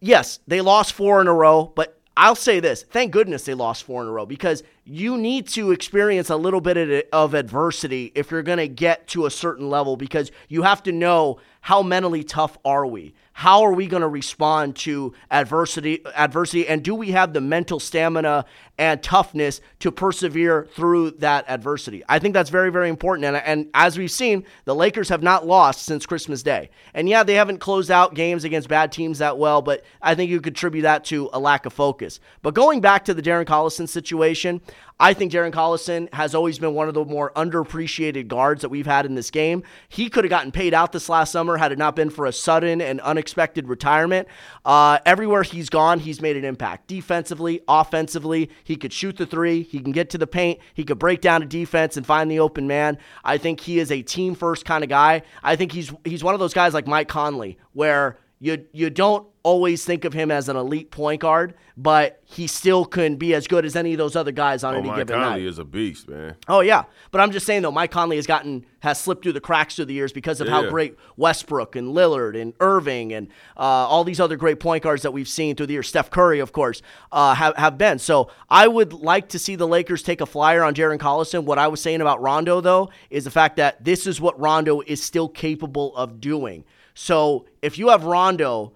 yes, they lost four in a row, but I'll say this thank goodness they lost four in a row because you need to experience a little bit of adversity if you're going to get to a certain level because you have to know how mentally tough are we? How are we going to respond to adversity adversity? And do we have the mental stamina and toughness to persevere through that adversity i think that's very very important and, and as we've seen the lakers have not lost since christmas day and yeah they haven't closed out games against bad teams that well but i think you could attribute that to a lack of focus but going back to the darren collison situation I think Darren Collison has always been one of the more underappreciated guards that we've had in this game. He could have gotten paid out this last summer had it not been for a sudden and unexpected retirement. Uh, everywhere he's gone, he's made an impact. Defensively, offensively, he could shoot the three, he can get to the paint, he could break down a defense and find the open man. I think he is a team first kind of guy. I think he's he's one of those guys like Mike Conley where you you don't always think of him as an elite point guard, but he still can be as good as any of those other guys on oh, any Mike given Conley night. is a beast, man. Oh yeah, but I'm just saying though, Mike Conley has gotten has slipped through the cracks through the years because of yeah. how great Westbrook and Lillard and Irving and uh, all these other great point guards that we've seen through the years, Steph Curry, of course, uh, have have been. So I would like to see the Lakers take a flyer on Darren Collison. What I was saying about Rondo though is the fact that this is what Rondo is still capable of doing. So if you have Rondo,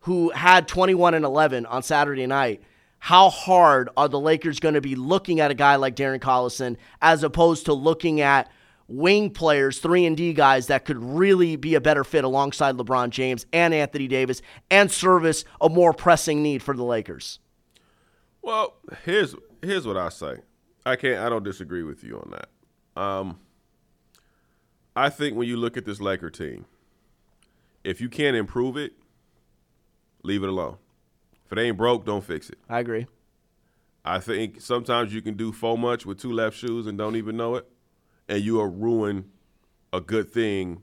who had 21 and 11 on Saturday night, how hard are the Lakers going to be looking at a guy like Darren Collison as opposed to looking at wing players, 3 and D guys that could really be a better fit alongside LeBron James and Anthony Davis and service a more pressing need for the Lakers? Well, here's here's what I say. I can't I don't disagree with you on that. Um I think when you look at this Laker team, if you can't improve it, leave it alone. If it ain't broke, don't fix it. I agree. I think sometimes you can do so much with two left shoes and don't even know it, and you will ruin a good thing.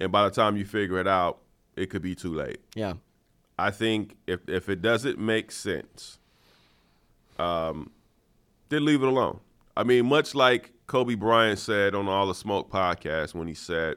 And by the time you figure it out, it could be too late. Yeah. I think if if it doesn't make sense, um, then leave it alone. I mean, much like Kobe Bryant said on All the Smoke podcast when he said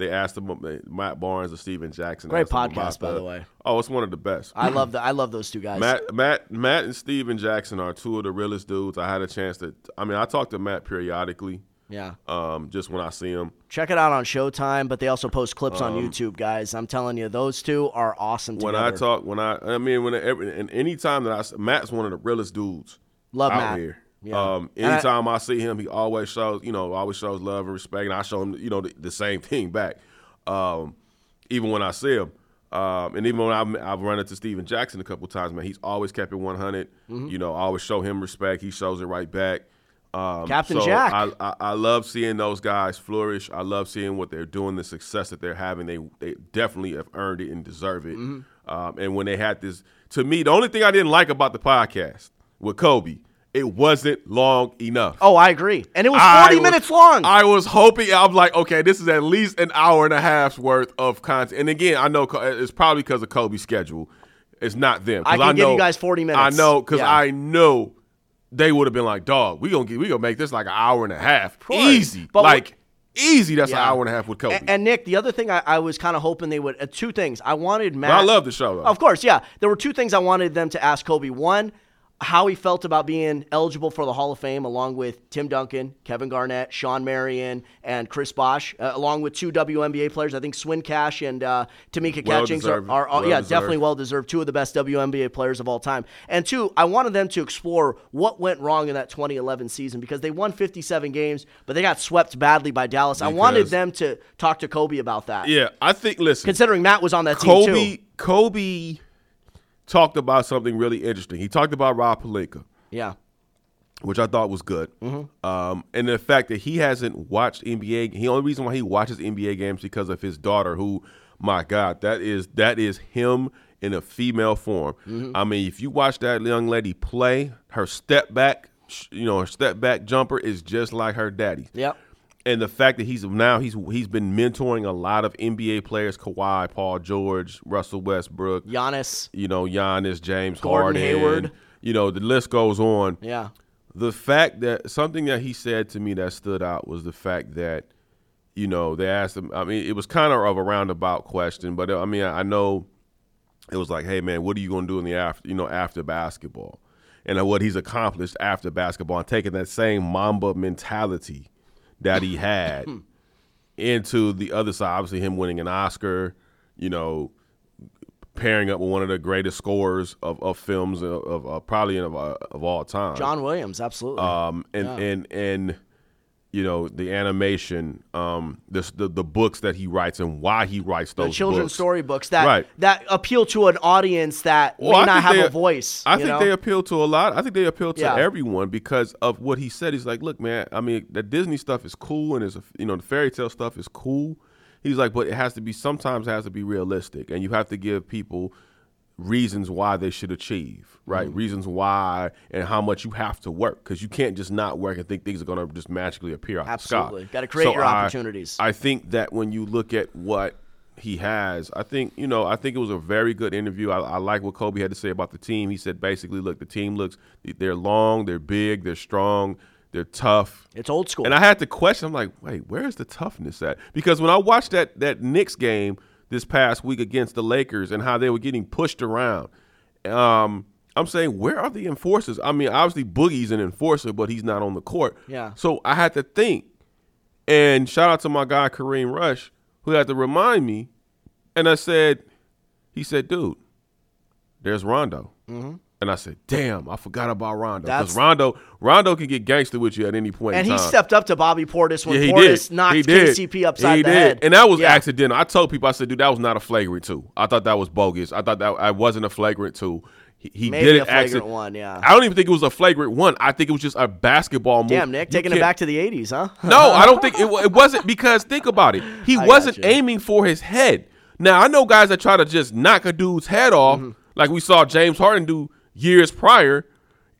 they asked him Matt Barnes or Stephen Jackson. Great podcast, by the way. Oh, it's one of the best. I love the I love those two guys. Matt Matt Matt and Stephen Jackson are two of the realest dudes. I had a chance to. I mean, I talk to Matt periodically. Yeah. Um, just when I see him. Check it out on Showtime, but they also post clips um, on YouTube, guys. I'm telling you, those two are awesome. When together. I talk, when I, I mean, when every, and any time that I, Matt's one of the realest dudes. Love out Matt. here. Yeah. Um, anytime I, I, see him, he always shows, you know, always shows love and respect, and I show him, you know, the, the same thing back. Um, even when I see him. Um, and even when I've, I've, run into Stephen Jackson a couple times, man, he's always kept it 100. Mm-hmm. You know, I always show him respect. He shows it right back. Um, Captain so Jack. I, I, I, love seeing those guys flourish. I love seeing what they're doing, the success that they're having. They they definitely have earned it and deserve it. Mm-hmm. Um, and when they had this, to me, the only thing I didn't like about the podcast with Kobe it wasn't long enough. Oh, I agree. And it was 40 was, minutes long. I was hoping, I'm like, okay, this is at least an hour and a half's worth of content. And again, I know it's probably because of Kobe's schedule. It's not them. I can I know, give you guys 40 minutes. I know, because yeah. I know they would have been like, dog, we gonna get, we gonna make this like an hour and a half. Easy. But like, easy. That's yeah. an hour and a half with Kobe. And, and Nick, the other thing I, I was kind of hoping they would, uh, two things. I wanted Matt. But I love the show, though. Of course, yeah. There were two things I wanted them to ask Kobe. One, how he felt about being eligible for the Hall of Fame, along with Tim Duncan, Kevin Garnett, Shawn Marion, and Chris Bosh, uh, along with two WNBA players. I think Swin Cash and uh, Tamika well Catchings are, are, are well yeah, deserved. definitely well deserved. Two of the best WNBA players of all time. And two, I wanted them to explore what went wrong in that 2011 season because they won 57 games, but they got swept badly by Dallas. Because, I wanted them to talk to Kobe about that. Yeah, I think. Listen, considering Matt was on that Kobe, team too. Kobe talked about something really interesting. He talked about Rob Pelinka. Yeah. which I thought was good. Um, and the fact that he hasn't watched NBA, the only reason why he watches NBA games because of his daughter, who, my God, that is that is him in a female form. I mean, if you watch that young lady play, her step back, you know, her step back jumper is just like her daddy. Yep. And the fact that he's now he's he's been mentoring a lot of NBA players, Kawhi, Paul George, Russell Westbrook, Giannis. you know, Giannis, James Gordon Harden, Hayward. You know, the list goes on. Yeah. The fact that something that he said to me that stood out was the fact that, you know, they asked him. I mean, it was kind of a roundabout question, but I mean, I know it was like, hey man, what are you going to do in the after, you know, after basketball, and uh, what he's accomplished after basketball, and taking that same Mamba mentality that he had into the other side. Obviously, him winning an Oscar, you know, pairing up with one of the greatest scores of, of films of, of uh, probably of, uh, of all time. John Williams, absolutely. Um, and Yeah. and and you know the animation, um, this the the books that he writes and why he writes those the children's books. storybooks that Right. that appeal to an audience that Well, may not have they- a voice. I think know? they appeal to a lot. I think they appeal to Yeah. everyone because of what he said. He's like, look, man. I mean, the Disney stuff is cool, and is you know the fairy tale stuff is cool. He's like, but it has to be sometimes it has to be realistic, and you have to give people reasons why they should achieve, right? Mm-hmm. Reasons why and how much you have to work because you can't just not work and think things are going to just magically appear out Absolutely. Gotta create So your I- opportunities. I think that when you look at what he has, I think you know, I think it was a very good interview. I, I like what Kobe had to say about the team. He said basically, look, the team looks they're long, they're big, they're strong, they're tough. It's old school. And I had to question. I'm like, wait, where's the toughness at? Because when I watched that that Knicks game this past week against the Lakers and how they were getting pushed around, um, I'm saying, where are the enforcers? I mean, obviously Boogie's an enforcer, but he's not on the court. Yeah. So I had to think. And shout out to my guy Kareem Rush, who had to remind me. And I said, he said, dude, there's Rondo. Mm-hmm. And I said, damn, I forgot about Rondo. Because Rondo, Rondo can get gangster with you at any point." and he stepped up to Bobby Portis when Yeah, Portis did. knocked he did. KCP upside he the did. head. And that was Yeah. accidental. I told people, I said, dude, that was not a flagrant two. I thought that was bogus. I thought that I wasn't a flagrant two. He, he Maybe did a it flagrant accident- one, yeah. I don't even think it was a flagrant one. I think it was just a basketball move. Damn, Nick, You taking it back to the 80s, huh? no, I don't think it, it wasn't because think about it. He I wasn't aiming for his head. Now I know guys that try to just knock a dude's head off, Mm-hmm. like we saw James Harden do years prior,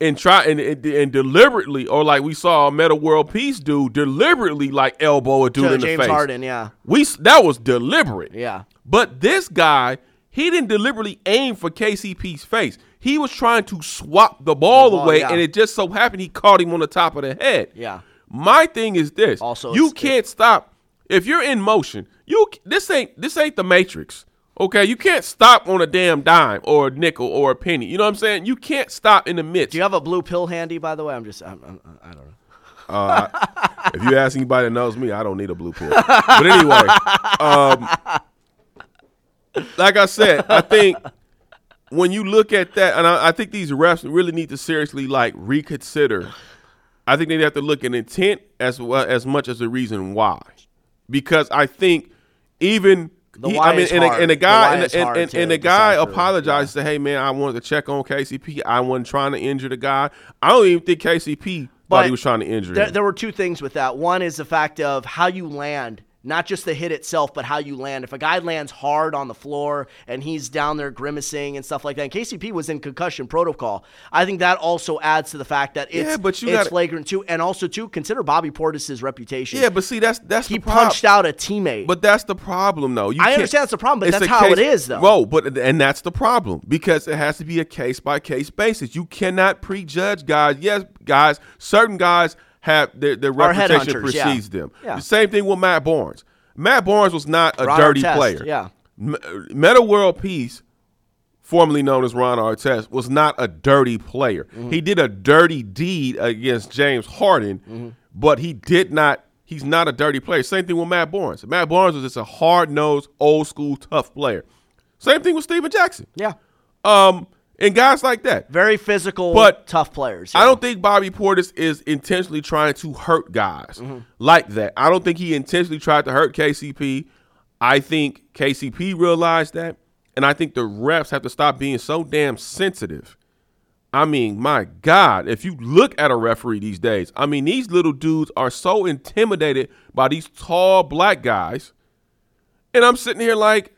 and try and, and, and deliberately, or like we saw Metta World Peace do deliberately, like elbow a dude To in the James face. Harden, yeah. We that was deliberate. Yeah. But this guy, he didn't deliberately aim for KCP's face. He was trying to swap the ball, The ball, away, yeah. and it just so happened he caught him on the top of the head. Yeah. My thing is this: Also, you can't stop if you're in motion. You this ain't this ain't the Matrix. Okay, you can't stop on a damn dime or a nickel or a penny. You know what I'm saying? You can't stop in the midst. Do you have a blue pill handy, by the way? I'm just, I'm, I'm, I don't know. if you ask anybody that knows me, I don't need a blue pill. But anyway, um, like I said, I think when you look at that, and I, I think these refs really need to seriously like reconsider. I think they have to look at intent as well as much as the reason why, because I think even. The he- I mean, and, a, and a The guy and, and, and, and the guy apologized. Said, "Hey man, I wanted to check on KCP. I wasn't trying to injure the guy. I don't even think KCP thought he was trying to injure him." there were two things with that. One is the fact of how you land, not just the hit itself, but how you land. If a guy lands hard on the floor and he's down there grimacing and stuff like that, and KCP was in concussion protocol, I think that also adds to the fact that it's, Yeah, but you it's gotta- flagrant too. And also, too, consider Bobby Portis's reputation. Yeah, but see, that's that's he punched out a teammate. But that's the problem, though. You I understand that's the problem, but that's how it case- is, though. Whoa, but and that's the problem because it has to be a case by case basis. You cannot prejudge guys. Yes, guys, certain guys have their, their reputation headhunters, yeah. precedes them. Yeah. The same thing with Matt Barnes. Matt Barnes was not a Ron dirty Artest, player. yeah. Metta World Peace, formerly known as Ron Artest, was not a dirty player. Mm-hmm. He did a dirty deed against James Harden, Mm-hmm. but he did not. He's not a dirty player. Same thing with Matt Barnes. Matt Barnes was just a hard nosed, old school, tough player. Same thing with Stephen Jackson. yeah, Um, and guys like that. very physical, But tough players. I don't think Bobby Portis is intentionally trying to hurt guys mm-hmm. like that. I don't think he intentionally tried to hurt KCP. I think KCP realized that, and I think the refs have to stop being so damn sensitive I mean, my God, if you look at a referee these days, I mean, these little dudes are so intimidated by these tall black guys. And I'm sitting here like,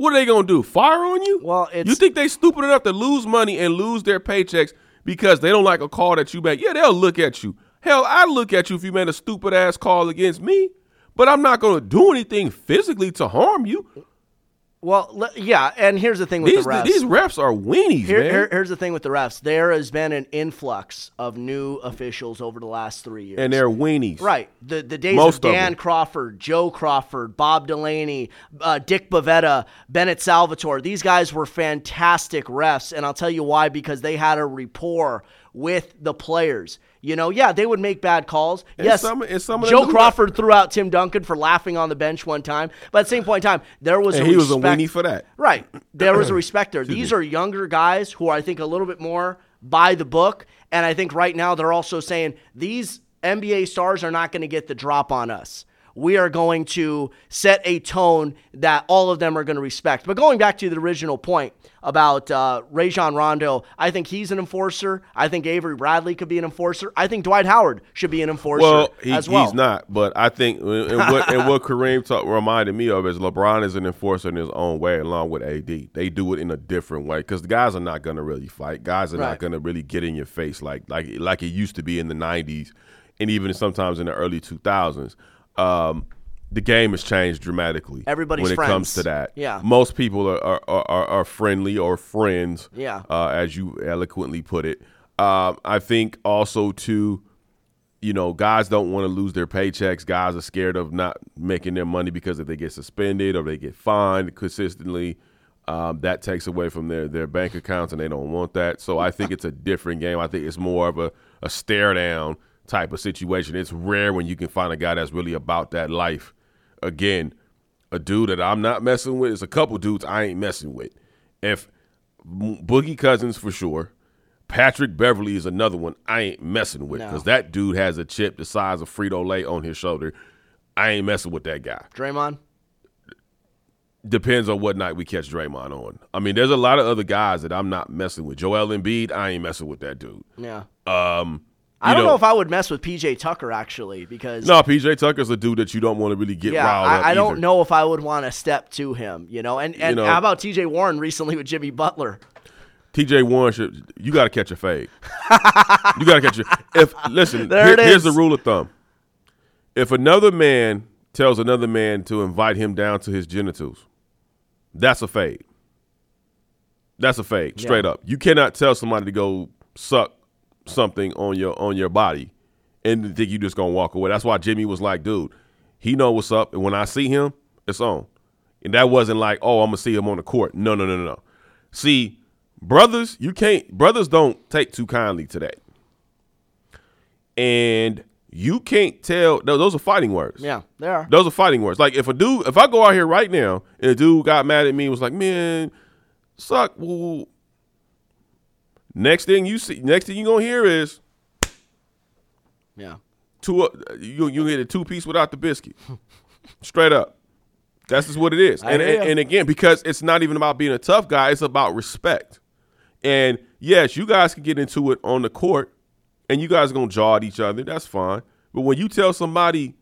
what are they gonna do? Fire on you? Well, it's you think they stupid enough to lose money and lose their paychecks because they don't like a call that you make? Yeah, they'll look at you. Hell, I look at you if you made a stupid ass call against me, but I'm not gonna do anything physically to harm you. Well, yeah. And here's the thing with These the refs. these refs are weenies, Here- man. here- here's the thing with the refs. There has been an influx of new officials over the last three years. and they're weenies. Right. The the days Most of of Dan them. Crawford, Joe Crawford, Bob Delaney, uh, Dick Bavetta, Bennett Salvatore. These guys were fantastic refs, and I'll tell you why. Because they had a rapport with the players. You know, yeah, they would make bad calls. And yes, some- some of Joe Crawford threw out Tim Duncan for laughing on the bench one time, but at the same point in time, there was And a he was a weenie for that. Right. There was a respect there. These are younger guys who are, I think, a little bit more by the book. And I think right now they're also saying these NBA stars are not going to get the drop on us. We are going to set a tone that all of them are going to respect. But going back to the original point about uh, Rajon Rondo, I think he's an enforcer. I think Avery Bradley could be an enforcer. I think Dwight Howard should be an enforcer Well, he, as well. he's not, but I think and what, and what Kareem talk, reminded me of is LeBron is an enforcer in his own way, along with AD. They do it in a different way because the guys are not going to really fight. Guys are Right. not going to really get in your face like like like it used to be in the '90s, and even sometimes in the early 2000s. Um, the game has changed dramatically. Everybody's when it comes to that. Yeah. most people are are, are, are friendly or friends. Yeah. uh, as you eloquently put it. Um, I think also too you know, guys don't want to lose their paychecks. Guys are scared of not making their money because if they get suspended or they get fined consistently, um, that takes away from their, their bank accounts and they don't want that. So I think it's a different game. I think it's more of a, a stare down type of situation. It's rare when you can find a guy that's really about that life. Again, a dude that I'm not messing with is a couple dudes I ain't messing with. If Boogie Cousins for sure. Patrick Beverley is another one I ain't messing with No. because that dude has a chip the size of Frito Lay on his shoulder. I ain't messing with that guy. Draymond? Depends on what night we catch Draymond on. I mean, there's a lot of other guys that I'm not messing with. Joel Embiid, I ain't messing with that dude. Yeah. Um, I you don't know, if I would mess with PJ Tucker actually because no, PJ Tucker's a dude that you don't want to really get yeah, riled up. I, I don't either. know if I would want to step to him, you know. And and know- how about TJ Warren recently with Jimmy Butler? TJ Warren should. You got to catch a fade. you got to catch a. If listen, There here- here's the rule of thumb. If another man tells another man to invite him down to his genitals, that's a fade. That's a fade, straight up. You cannot tell somebody to go suck something on your on your body and think you just gonna walk away. That's why Jimmy was like, dude, he know what's up, and when I see him, it's on. And that wasn't like, oh, I'm gonna see him on the court. No, no, no, no, no. See, brothers, you can't. Brothers don't take too kindly to that, and you can't tell. tho- Those are fighting words. Yeah, there are. Those are fighting words. Like if a dude, if I go out here right now and a dude got mad at me, and was like, man, suck. Well, next thing you see, next thing you gonna hear is Yeah. two. uh, You you get a two piece without the biscuit, straight up. That's just what it is. And, and and again, because it's not even about being a tough guy, it's about respect. And yes, you guys can get into it on the court, and you guys are gonna jaw at each other. That's fine. But when you tell somebody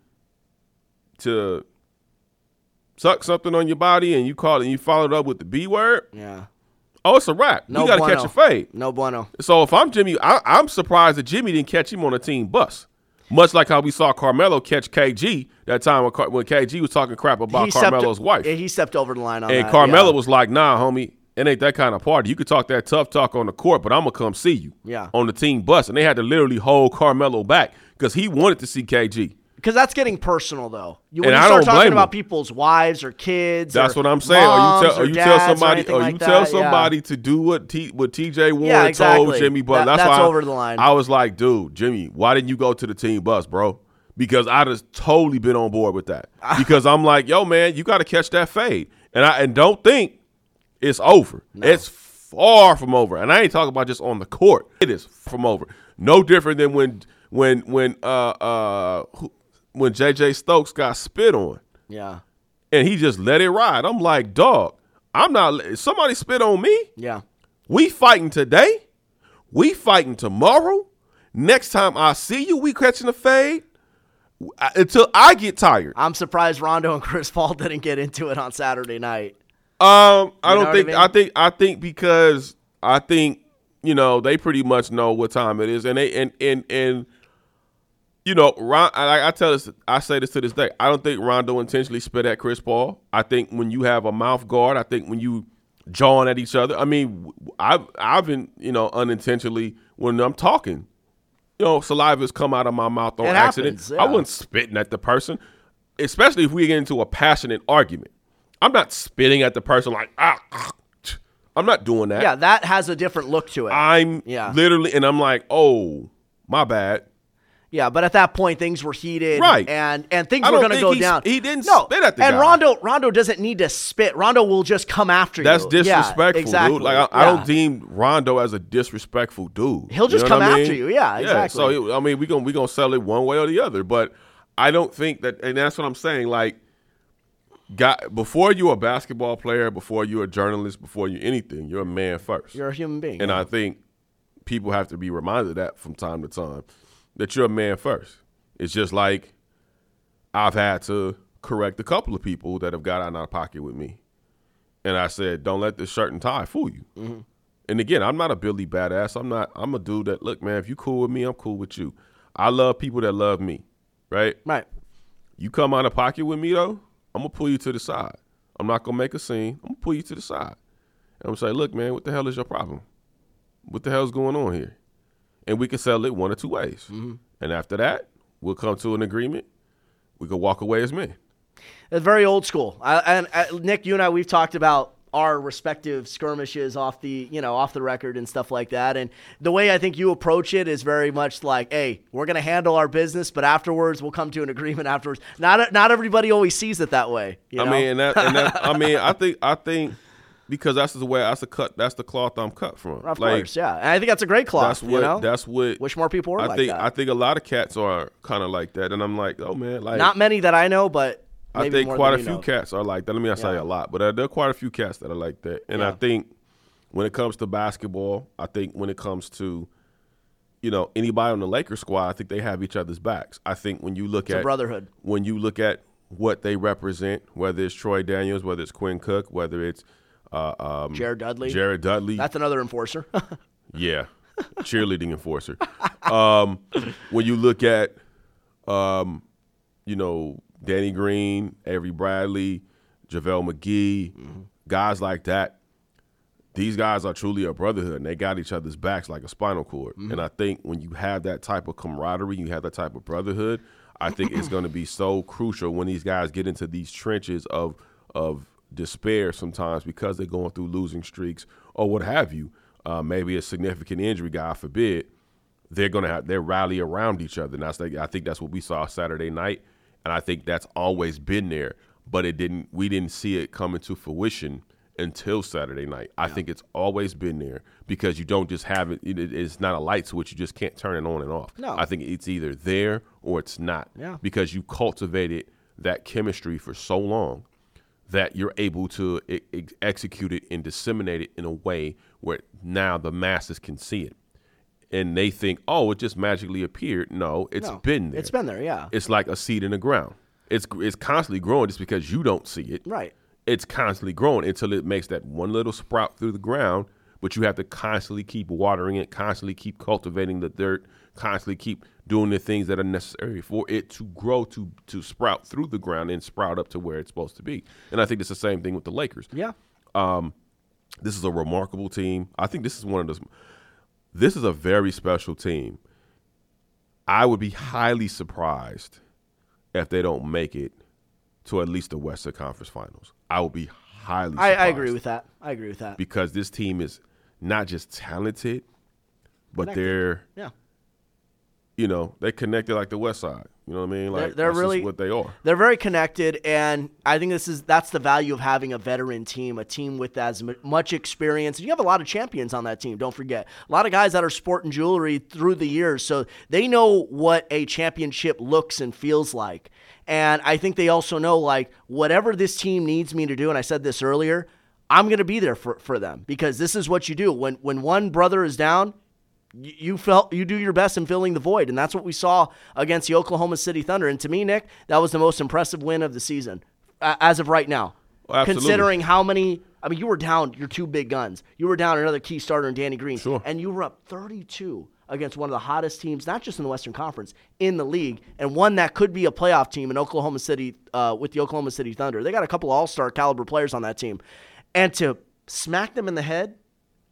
to suck something on your body and you call it and you follow it up with the B word, Yeah. Oh, it's a wrap. No you got to bueno. catch a fade. No bueno. So if I'm Jimmy, I, I'm surprised that Jimmy didn't catch him on a team bus. Much like how we saw Carmelo catch KG that time when, Car- when KG was talking crap about stepped- Carmelo's wife. yeah, He stepped over the line on and that. And Carmelo yeah. was like, nah, homie, it ain't that kind of party. You could talk that tough talk on the court, but I'm going to come see you Yeah. on the team bus. And they had to literally hold Carmelo back because he wanted to see KG. Because that's getting personal, though. You, when And you I start don't talking about people's wives or kids, That's or what I'm saying. Or you tell, or you tell somebody, anything or you like tell that, yeah. somebody to do what T, what TJ Warren Yeah, exactly. told Jimmy Butler. That- that's that's why I- over the line. I was like, dude, Jimmy, why didn't you go to the team bus, bro? Because I'd have totally been on board with that. because I'm like, yo, man, you got to catch that fade, and I and don't think it's over. It's far from over, and I ain't talking about just on the court. It is from over. No different than when when when uh uh who- when JJ Stokes got spit on Yeah. and he just let it ride. I'm like, dog, I'm not. Somebody spit on me. Yeah. We fighting today. We fighting tomorrow. Next time I see you, we catching a fade. I- Until I get tired. I'm surprised Rondo and Chris Paul didn't get into it on Saturday night. Um, I You don't what I think. mean? I, think. I think because I think you know they pretty much know what time it is, and they and and and you know, Ron. I, I tell this. I say this to this day. I don't think Rondo intentionally spit at Chris Paul. I think when you have a mouth guard, I think when you jawing at each other. I mean, I've I've been you know unintentionally when I'm talking. You know, saliva's come out of my mouth on It accident. happens, yeah. I wasn't spitting at the person, especially if we get into a passionate argument. I'm not spitting at the person like ah. ah. I'm not doing that. Yeah, that has a different look to it. I'm Yeah. literally, and I'm like, oh, my bad. Yeah, but at that point things were heated, Right. And and things were going to go he- down. he didn't no, spit at the and guy. Rondo Rondo doesn't need to spit. Rondo will just come after That's you. That's disrespectful, exactly. dude. Like I, I don't deem Rondo as a disrespectful dude. He'll just You know come what I after mean? you. Yeah, exactly. So I mean, we gonna we gonna sell it one way or the other, but I don't think that, and that's what I'm saying. Like, got before you're a basketball player, before you're a journalist, before you anything, you're a man first. You're a human being. And yeah. I think people have to be reminded of that from time to time that you're a man first. It's just like I've had to correct a couple of people that have got out of pocket with me. And I said, don't let this shirt and tie fool you. Mm-hmm. And again, I'm not a Billy badass. I'm not, I'm a dude that, look, man, if you cool with me, I'm cool with you. I love people that love me, right? right. You come out of pocket with me though, I'm gonna pull you to the side. I'm not gonna make a scene. I'm gonna pull you to the side. And I'm gonna say, look, man, what the hell is your problem? What the hell's going on here? And we can settle it one or two ways. Mm-hmm. And after that, we'll come to an agreement. We can walk away as men. It's very old school. I, and uh, Nick, you and I, we've talked about our respective skirmishes off the, you know, off the record and stuff like that. And the way I think you approach it is very much like, hey, we're gonna handle our business, but afterwards we'll come to an agreement afterwards. Not not everybody always sees it that way. You I know? mean, and that, and that, I mean, I think, I think, because that's the way that's the cut. That's the cloth I'm cut from. of Like, course, yeah. And I think that's a great cloth. That's what. you know, That's what. wish more people were I like think. that. I think a lot of cats are kind of like that, and I'm like, oh man, like not many that I know, but I think quite a few know. cats are like that. Let me not say Yeah. a lot, but there are quite a few cats that are like that. And I think when it comes to basketball, I think when it comes to you know anybody on the Lakers squad, I think they have each other's backs. I think when you look It's a at brotherhood. when you look at what they represent, whether it's Troy Daniels, whether it's Quinn Cook, whether it's uh, um, Jared Dudley. Jared Dudley, That's another enforcer. yeah, cheerleading enforcer. Um, when you look at, um, you know, Danny Green, Avery Bradley, JaVale McGee, guys like that, these guys are truly a brotherhood and they got each other's backs like a spinal cord. And I think when you have that type of camaraderie, you have that type of brotherhood, I think it's going to be so crucial when these guys get into these trenches of of despair sometimes because they're going through losing streaks or what have you. Uh, maybe a significant injury, God forbid. They're gonna have they rally around each other. And that's like I think that's what we saw Saturday night, and I think that's always been there. But it didn't. We didn't see it coming to fruition until Saturday night. I think it's always been there because you don't just have it, it. It's not a light switch. You just can't turn it on and off. No. I think it's either there or it's not. Yeah. Because you cultivated that chemistry for so long that you're able to e- ex- execute it and disseminate it in a way where now the masses can see it. And they think, oh, it just magically appeared. No, it's No, been there. It's been there, yeah. It's like a seed in the ground. It's it's constantly growing just because you don't see it right. it's constantly growing until it makes that one little sprout through the ground. But you have to constantly keep watering it, constantly keep cultivating the dirt, constantly keep doing the things that are necessary for it to grow to to sprout through the ground and sprout up to where it's supposed to be. And I think it's the same thing with the Lakers. Yeah. Um, this is a remarkable team. I think this is one of those. This is a very special team. I would be highly surprised if they don't make it to at least the Western Conference Finals. I would be highly. I, I agree with that. I agree with that. because this team is not just talented, but Connected. they're Yeah. You know they connected like the West Side. You know what I mean? Like they're just really- what they are. They're very connected, and I think this is that's the value of having a veteran team, a team with as much experience. And you have a lot of champions on that team. Don't forget, a lot of guys that are sporting jewelry through the years, so they know what a championship looks and feels like. And I think they also know like whatever this team needs me to do. And I said this earlier, I'm going to be there for for them because this is what you do when when one brother is down. You felt you do your best in filling the void, and that's what we saw against the Oklahoma City Thunder. And to me, Nick, that was the most impressive win of the season uh, as of right now. Absolutely. Considering how many, I mean, you were down your two big guns. You were down another key starter in Danny Green, Sure. and you were up 32 against one of the hottest teams, not just in the Western Conference, in the league, and one that could be a playoff team in Oklahoma City uh, with the Oklahoma City Thunder. They got a couple All Star caliber players on that team, and to smack them in the head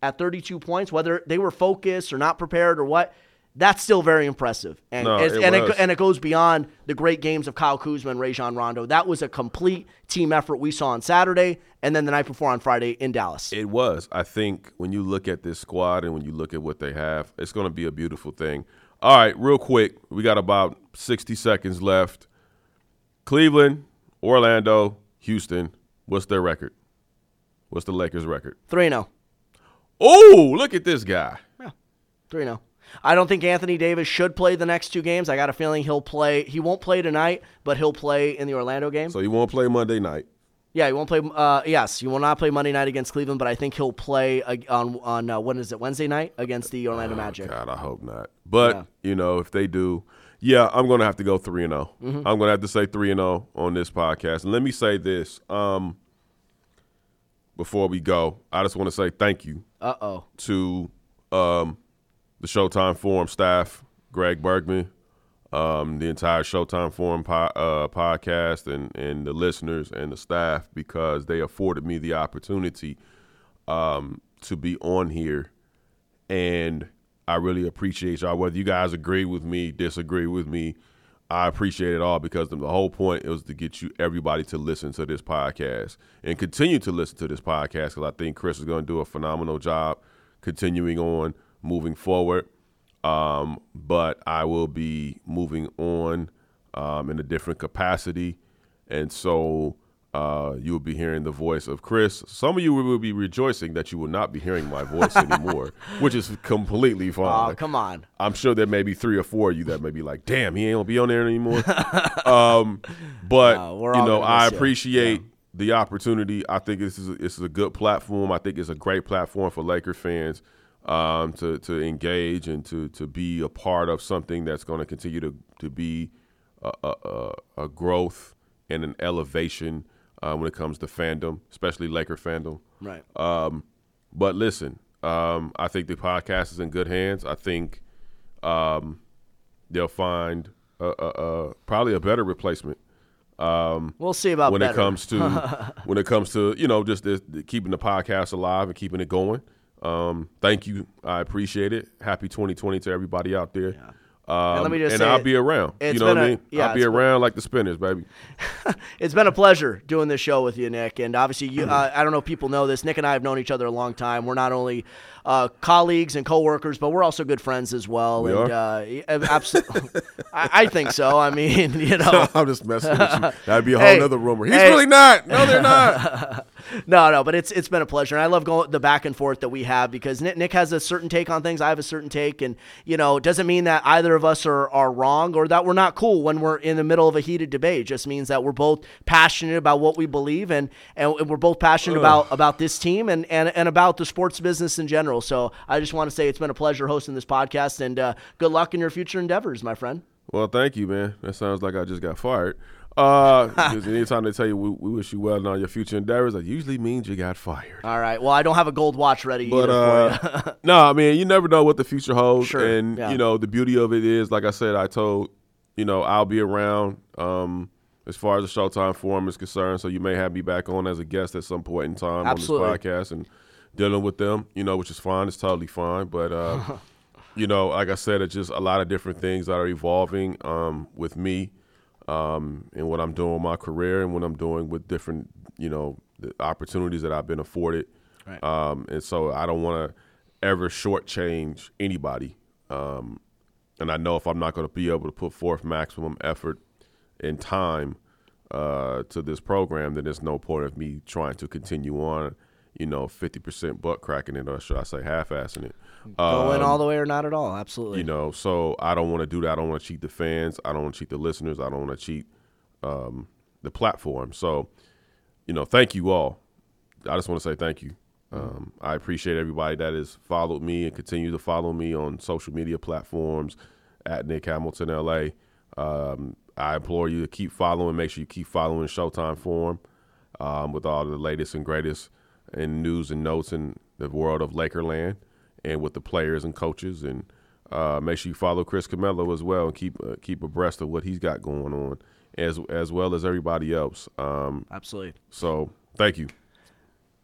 at 32 points, whether they were focused or not prepared or what. That's still very impressive, and No, it and, it, and it goes beyond the great games of Kyle Kuzma and Rajon Rondo. That was a complete team effort we saw on Saturday, and then the night before on Friday in Dallas. It was. I think when you look at this squad and when you look at what they have, it's going to be a beautiful thing. All right, real quick, we got about 60 seconds left. Cleveland, Orlando, Houston, what's their record? What's the Lakers' record? Three zero. Oh, look at this guy. Yeah, Three 0 I don't think Anthony Davis should play the next two games. I got a feeling he'll play. He won't play tonight, but he'll play in the Orlando game. So he won't play Monday night. yeah, he won't play. Uh, yes, he will not play Monday night against Cleveland, but I think he'll play on on uh, when is it Wednesday night against the Orlando Magic. God, I hope not. But Yeah. you know, if they do, yeah, I'm going to have to go three and 0 Mm-hmm. I'm going to have to say three and zero on this podcast. And let me say this: um, before we go, I just want to say thank you Uh oh. to um, the Showtime Forum staff, Greg Bergman, um, the entire Showtime Forum po- uh, podcast, and and the listeners and the staff because they afforded me the opportunity um, to be on here, and I really appreciate y'all. Whether you guys agree with me, disagree with me. I appreciate it all because the whole point was to get you everybody to listen to this podcast and continue to listen to this podcast because I think Chris is going to do a phenomenal job continuing on moving forward. Um, but I will be moving on um, in a different capacity, and so uh, you will be hearing the voice of Chris. Some of you will be rejoicing that you will not be hearing my voice anymore, which is completely fine. Oh, come on. I'm sure there may be three or four of you that may be like, "Damn, he ain't gonna be on there anymore." um, but No, you know, I appreciate the opportunity. I think this is a, this is a good platform. I think it's a great platform for Laker fans um, to to engage and to to be a part of something that's going to continue to to be a, a, a growth and an elevation uh, when it comes to fandom, especially Laker fandom. Right. Um, but listen, um, I think the podcast is in good hands. I think um, they'll find a, a, a, probably a better replacement we'll see about when better. it comes to when it comes to you know just this, the, keeping the podcast alive and keeping it going. Um, thank you, I appreciate it. Happy 2020 to everybody out there. Um, let me just and I'll it- be around. You know what I mean? yeah, I'll be around like the spinners, baby. It's been a pleasure doing this show with you, Nick. And obviously, you, uh, I don't know if people know this. Nick and I have known each other a long time. We're not only uh, colleagues and coworkers, but we're also good friends as well. We and are? Uh, absolutely, I, I think so. I mean, you know, I'm just messing with you. That'd be a whole Hey, nother rumor. He's hey. really not. No, they're not. no, no. But it's it's been a pleasure, and I love going the back and forth that we have because Nick, Nick has a certain take on things. I have a certain take, and you know, it doesn't mean that either of us are are wrong or that we're not cool when we're in the middle of a heated debate. It just means that we're both passionate about what we believe, and and we're both passionate about about this team and and and about the sports business in general. So I just want to say it's been a pleasure hosting this podcast, and uh, good luck in your future endeavors, my friend. Well, thank you, man. That sounds like I just got fired. Uh, because anytime they tell you we, we wish you well in all your future endeavors, that usually means you got fired. All right. Well, I don't have a gold watch ready But uh, no, I mean you never know what the future holds, Sure, and yeah. you know the beauty of it is, like I said, I told you know I'll be around um, as far as the Showtime Forum is concerned. So you may have me back on as a guest at some point in time Absolutely. on this podcast and dealing with them, you know, which is fine. It's totally fine, but. Uh, You know, like I said, it's just a lot of different things that are evolving um, with me um, and what I'm doing with my career and what I'm doing with different, you know, the opportunities that I've been afforded. Right. Um, and so I don't want to ever shortchange anybody. Um, and I know if I'm not going to be able to put forth maximum effort and time uh, to this program, then there's no point of me trying to continue on, you know, 50% butt cracking it, or should I say half-assing it. Going Um, all the way or not at all. Absolutely. you know, so I don't want to do that. I don't want to cheat the fans. I don't want to cheat the listeners. I don't want to cheat um, the platform. So, you know, thank you all. I just want to say thank you Um, I appreciate everybody that has followed me and continue to follow me on social media platforms at Nick Hamilton LA. Um, I implore you to keep following. Make sure you keep following Showtime Forum um, with all the latest and greatest in news and notes in the world of Lakerland and with the players and coaches. And uh, make sure you follow Chris Camello as well and keep uh, keep abreast of what he's got going on, as as well as everybody else. Um, Absolutely. so thank you.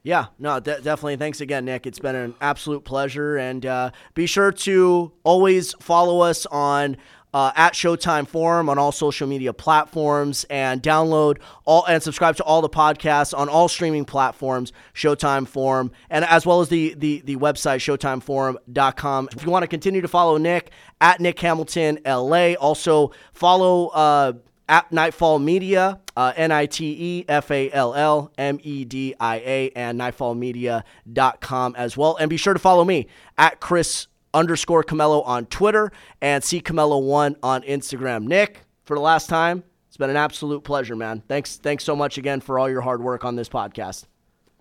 Yeah, no, de- definitely. Thanks again, Nick. It's been an absolute pleasure. And uh, be sure to always follow us on uh, at Showtime Forum on all social media platforms and download all and subscribe to all the podcasts on all streaming platforms, Showtime Forum, and as well as the, the, the website, ShowtimeForum.com. If you want to continue to follow Nick, at Nick Hamilton LA, also follow. Uh, at Nitefall Media, uh, N I T E F A L L M E D I A, and nitefallmedia.com as well. And be sure to follow me at Chris underscore Camello on Twitter and C Camello1 on Instagram. Nick, for the last time, it's been an absolute pleasure, man. Thanks, thanks so much again for all your hard work on this podcast.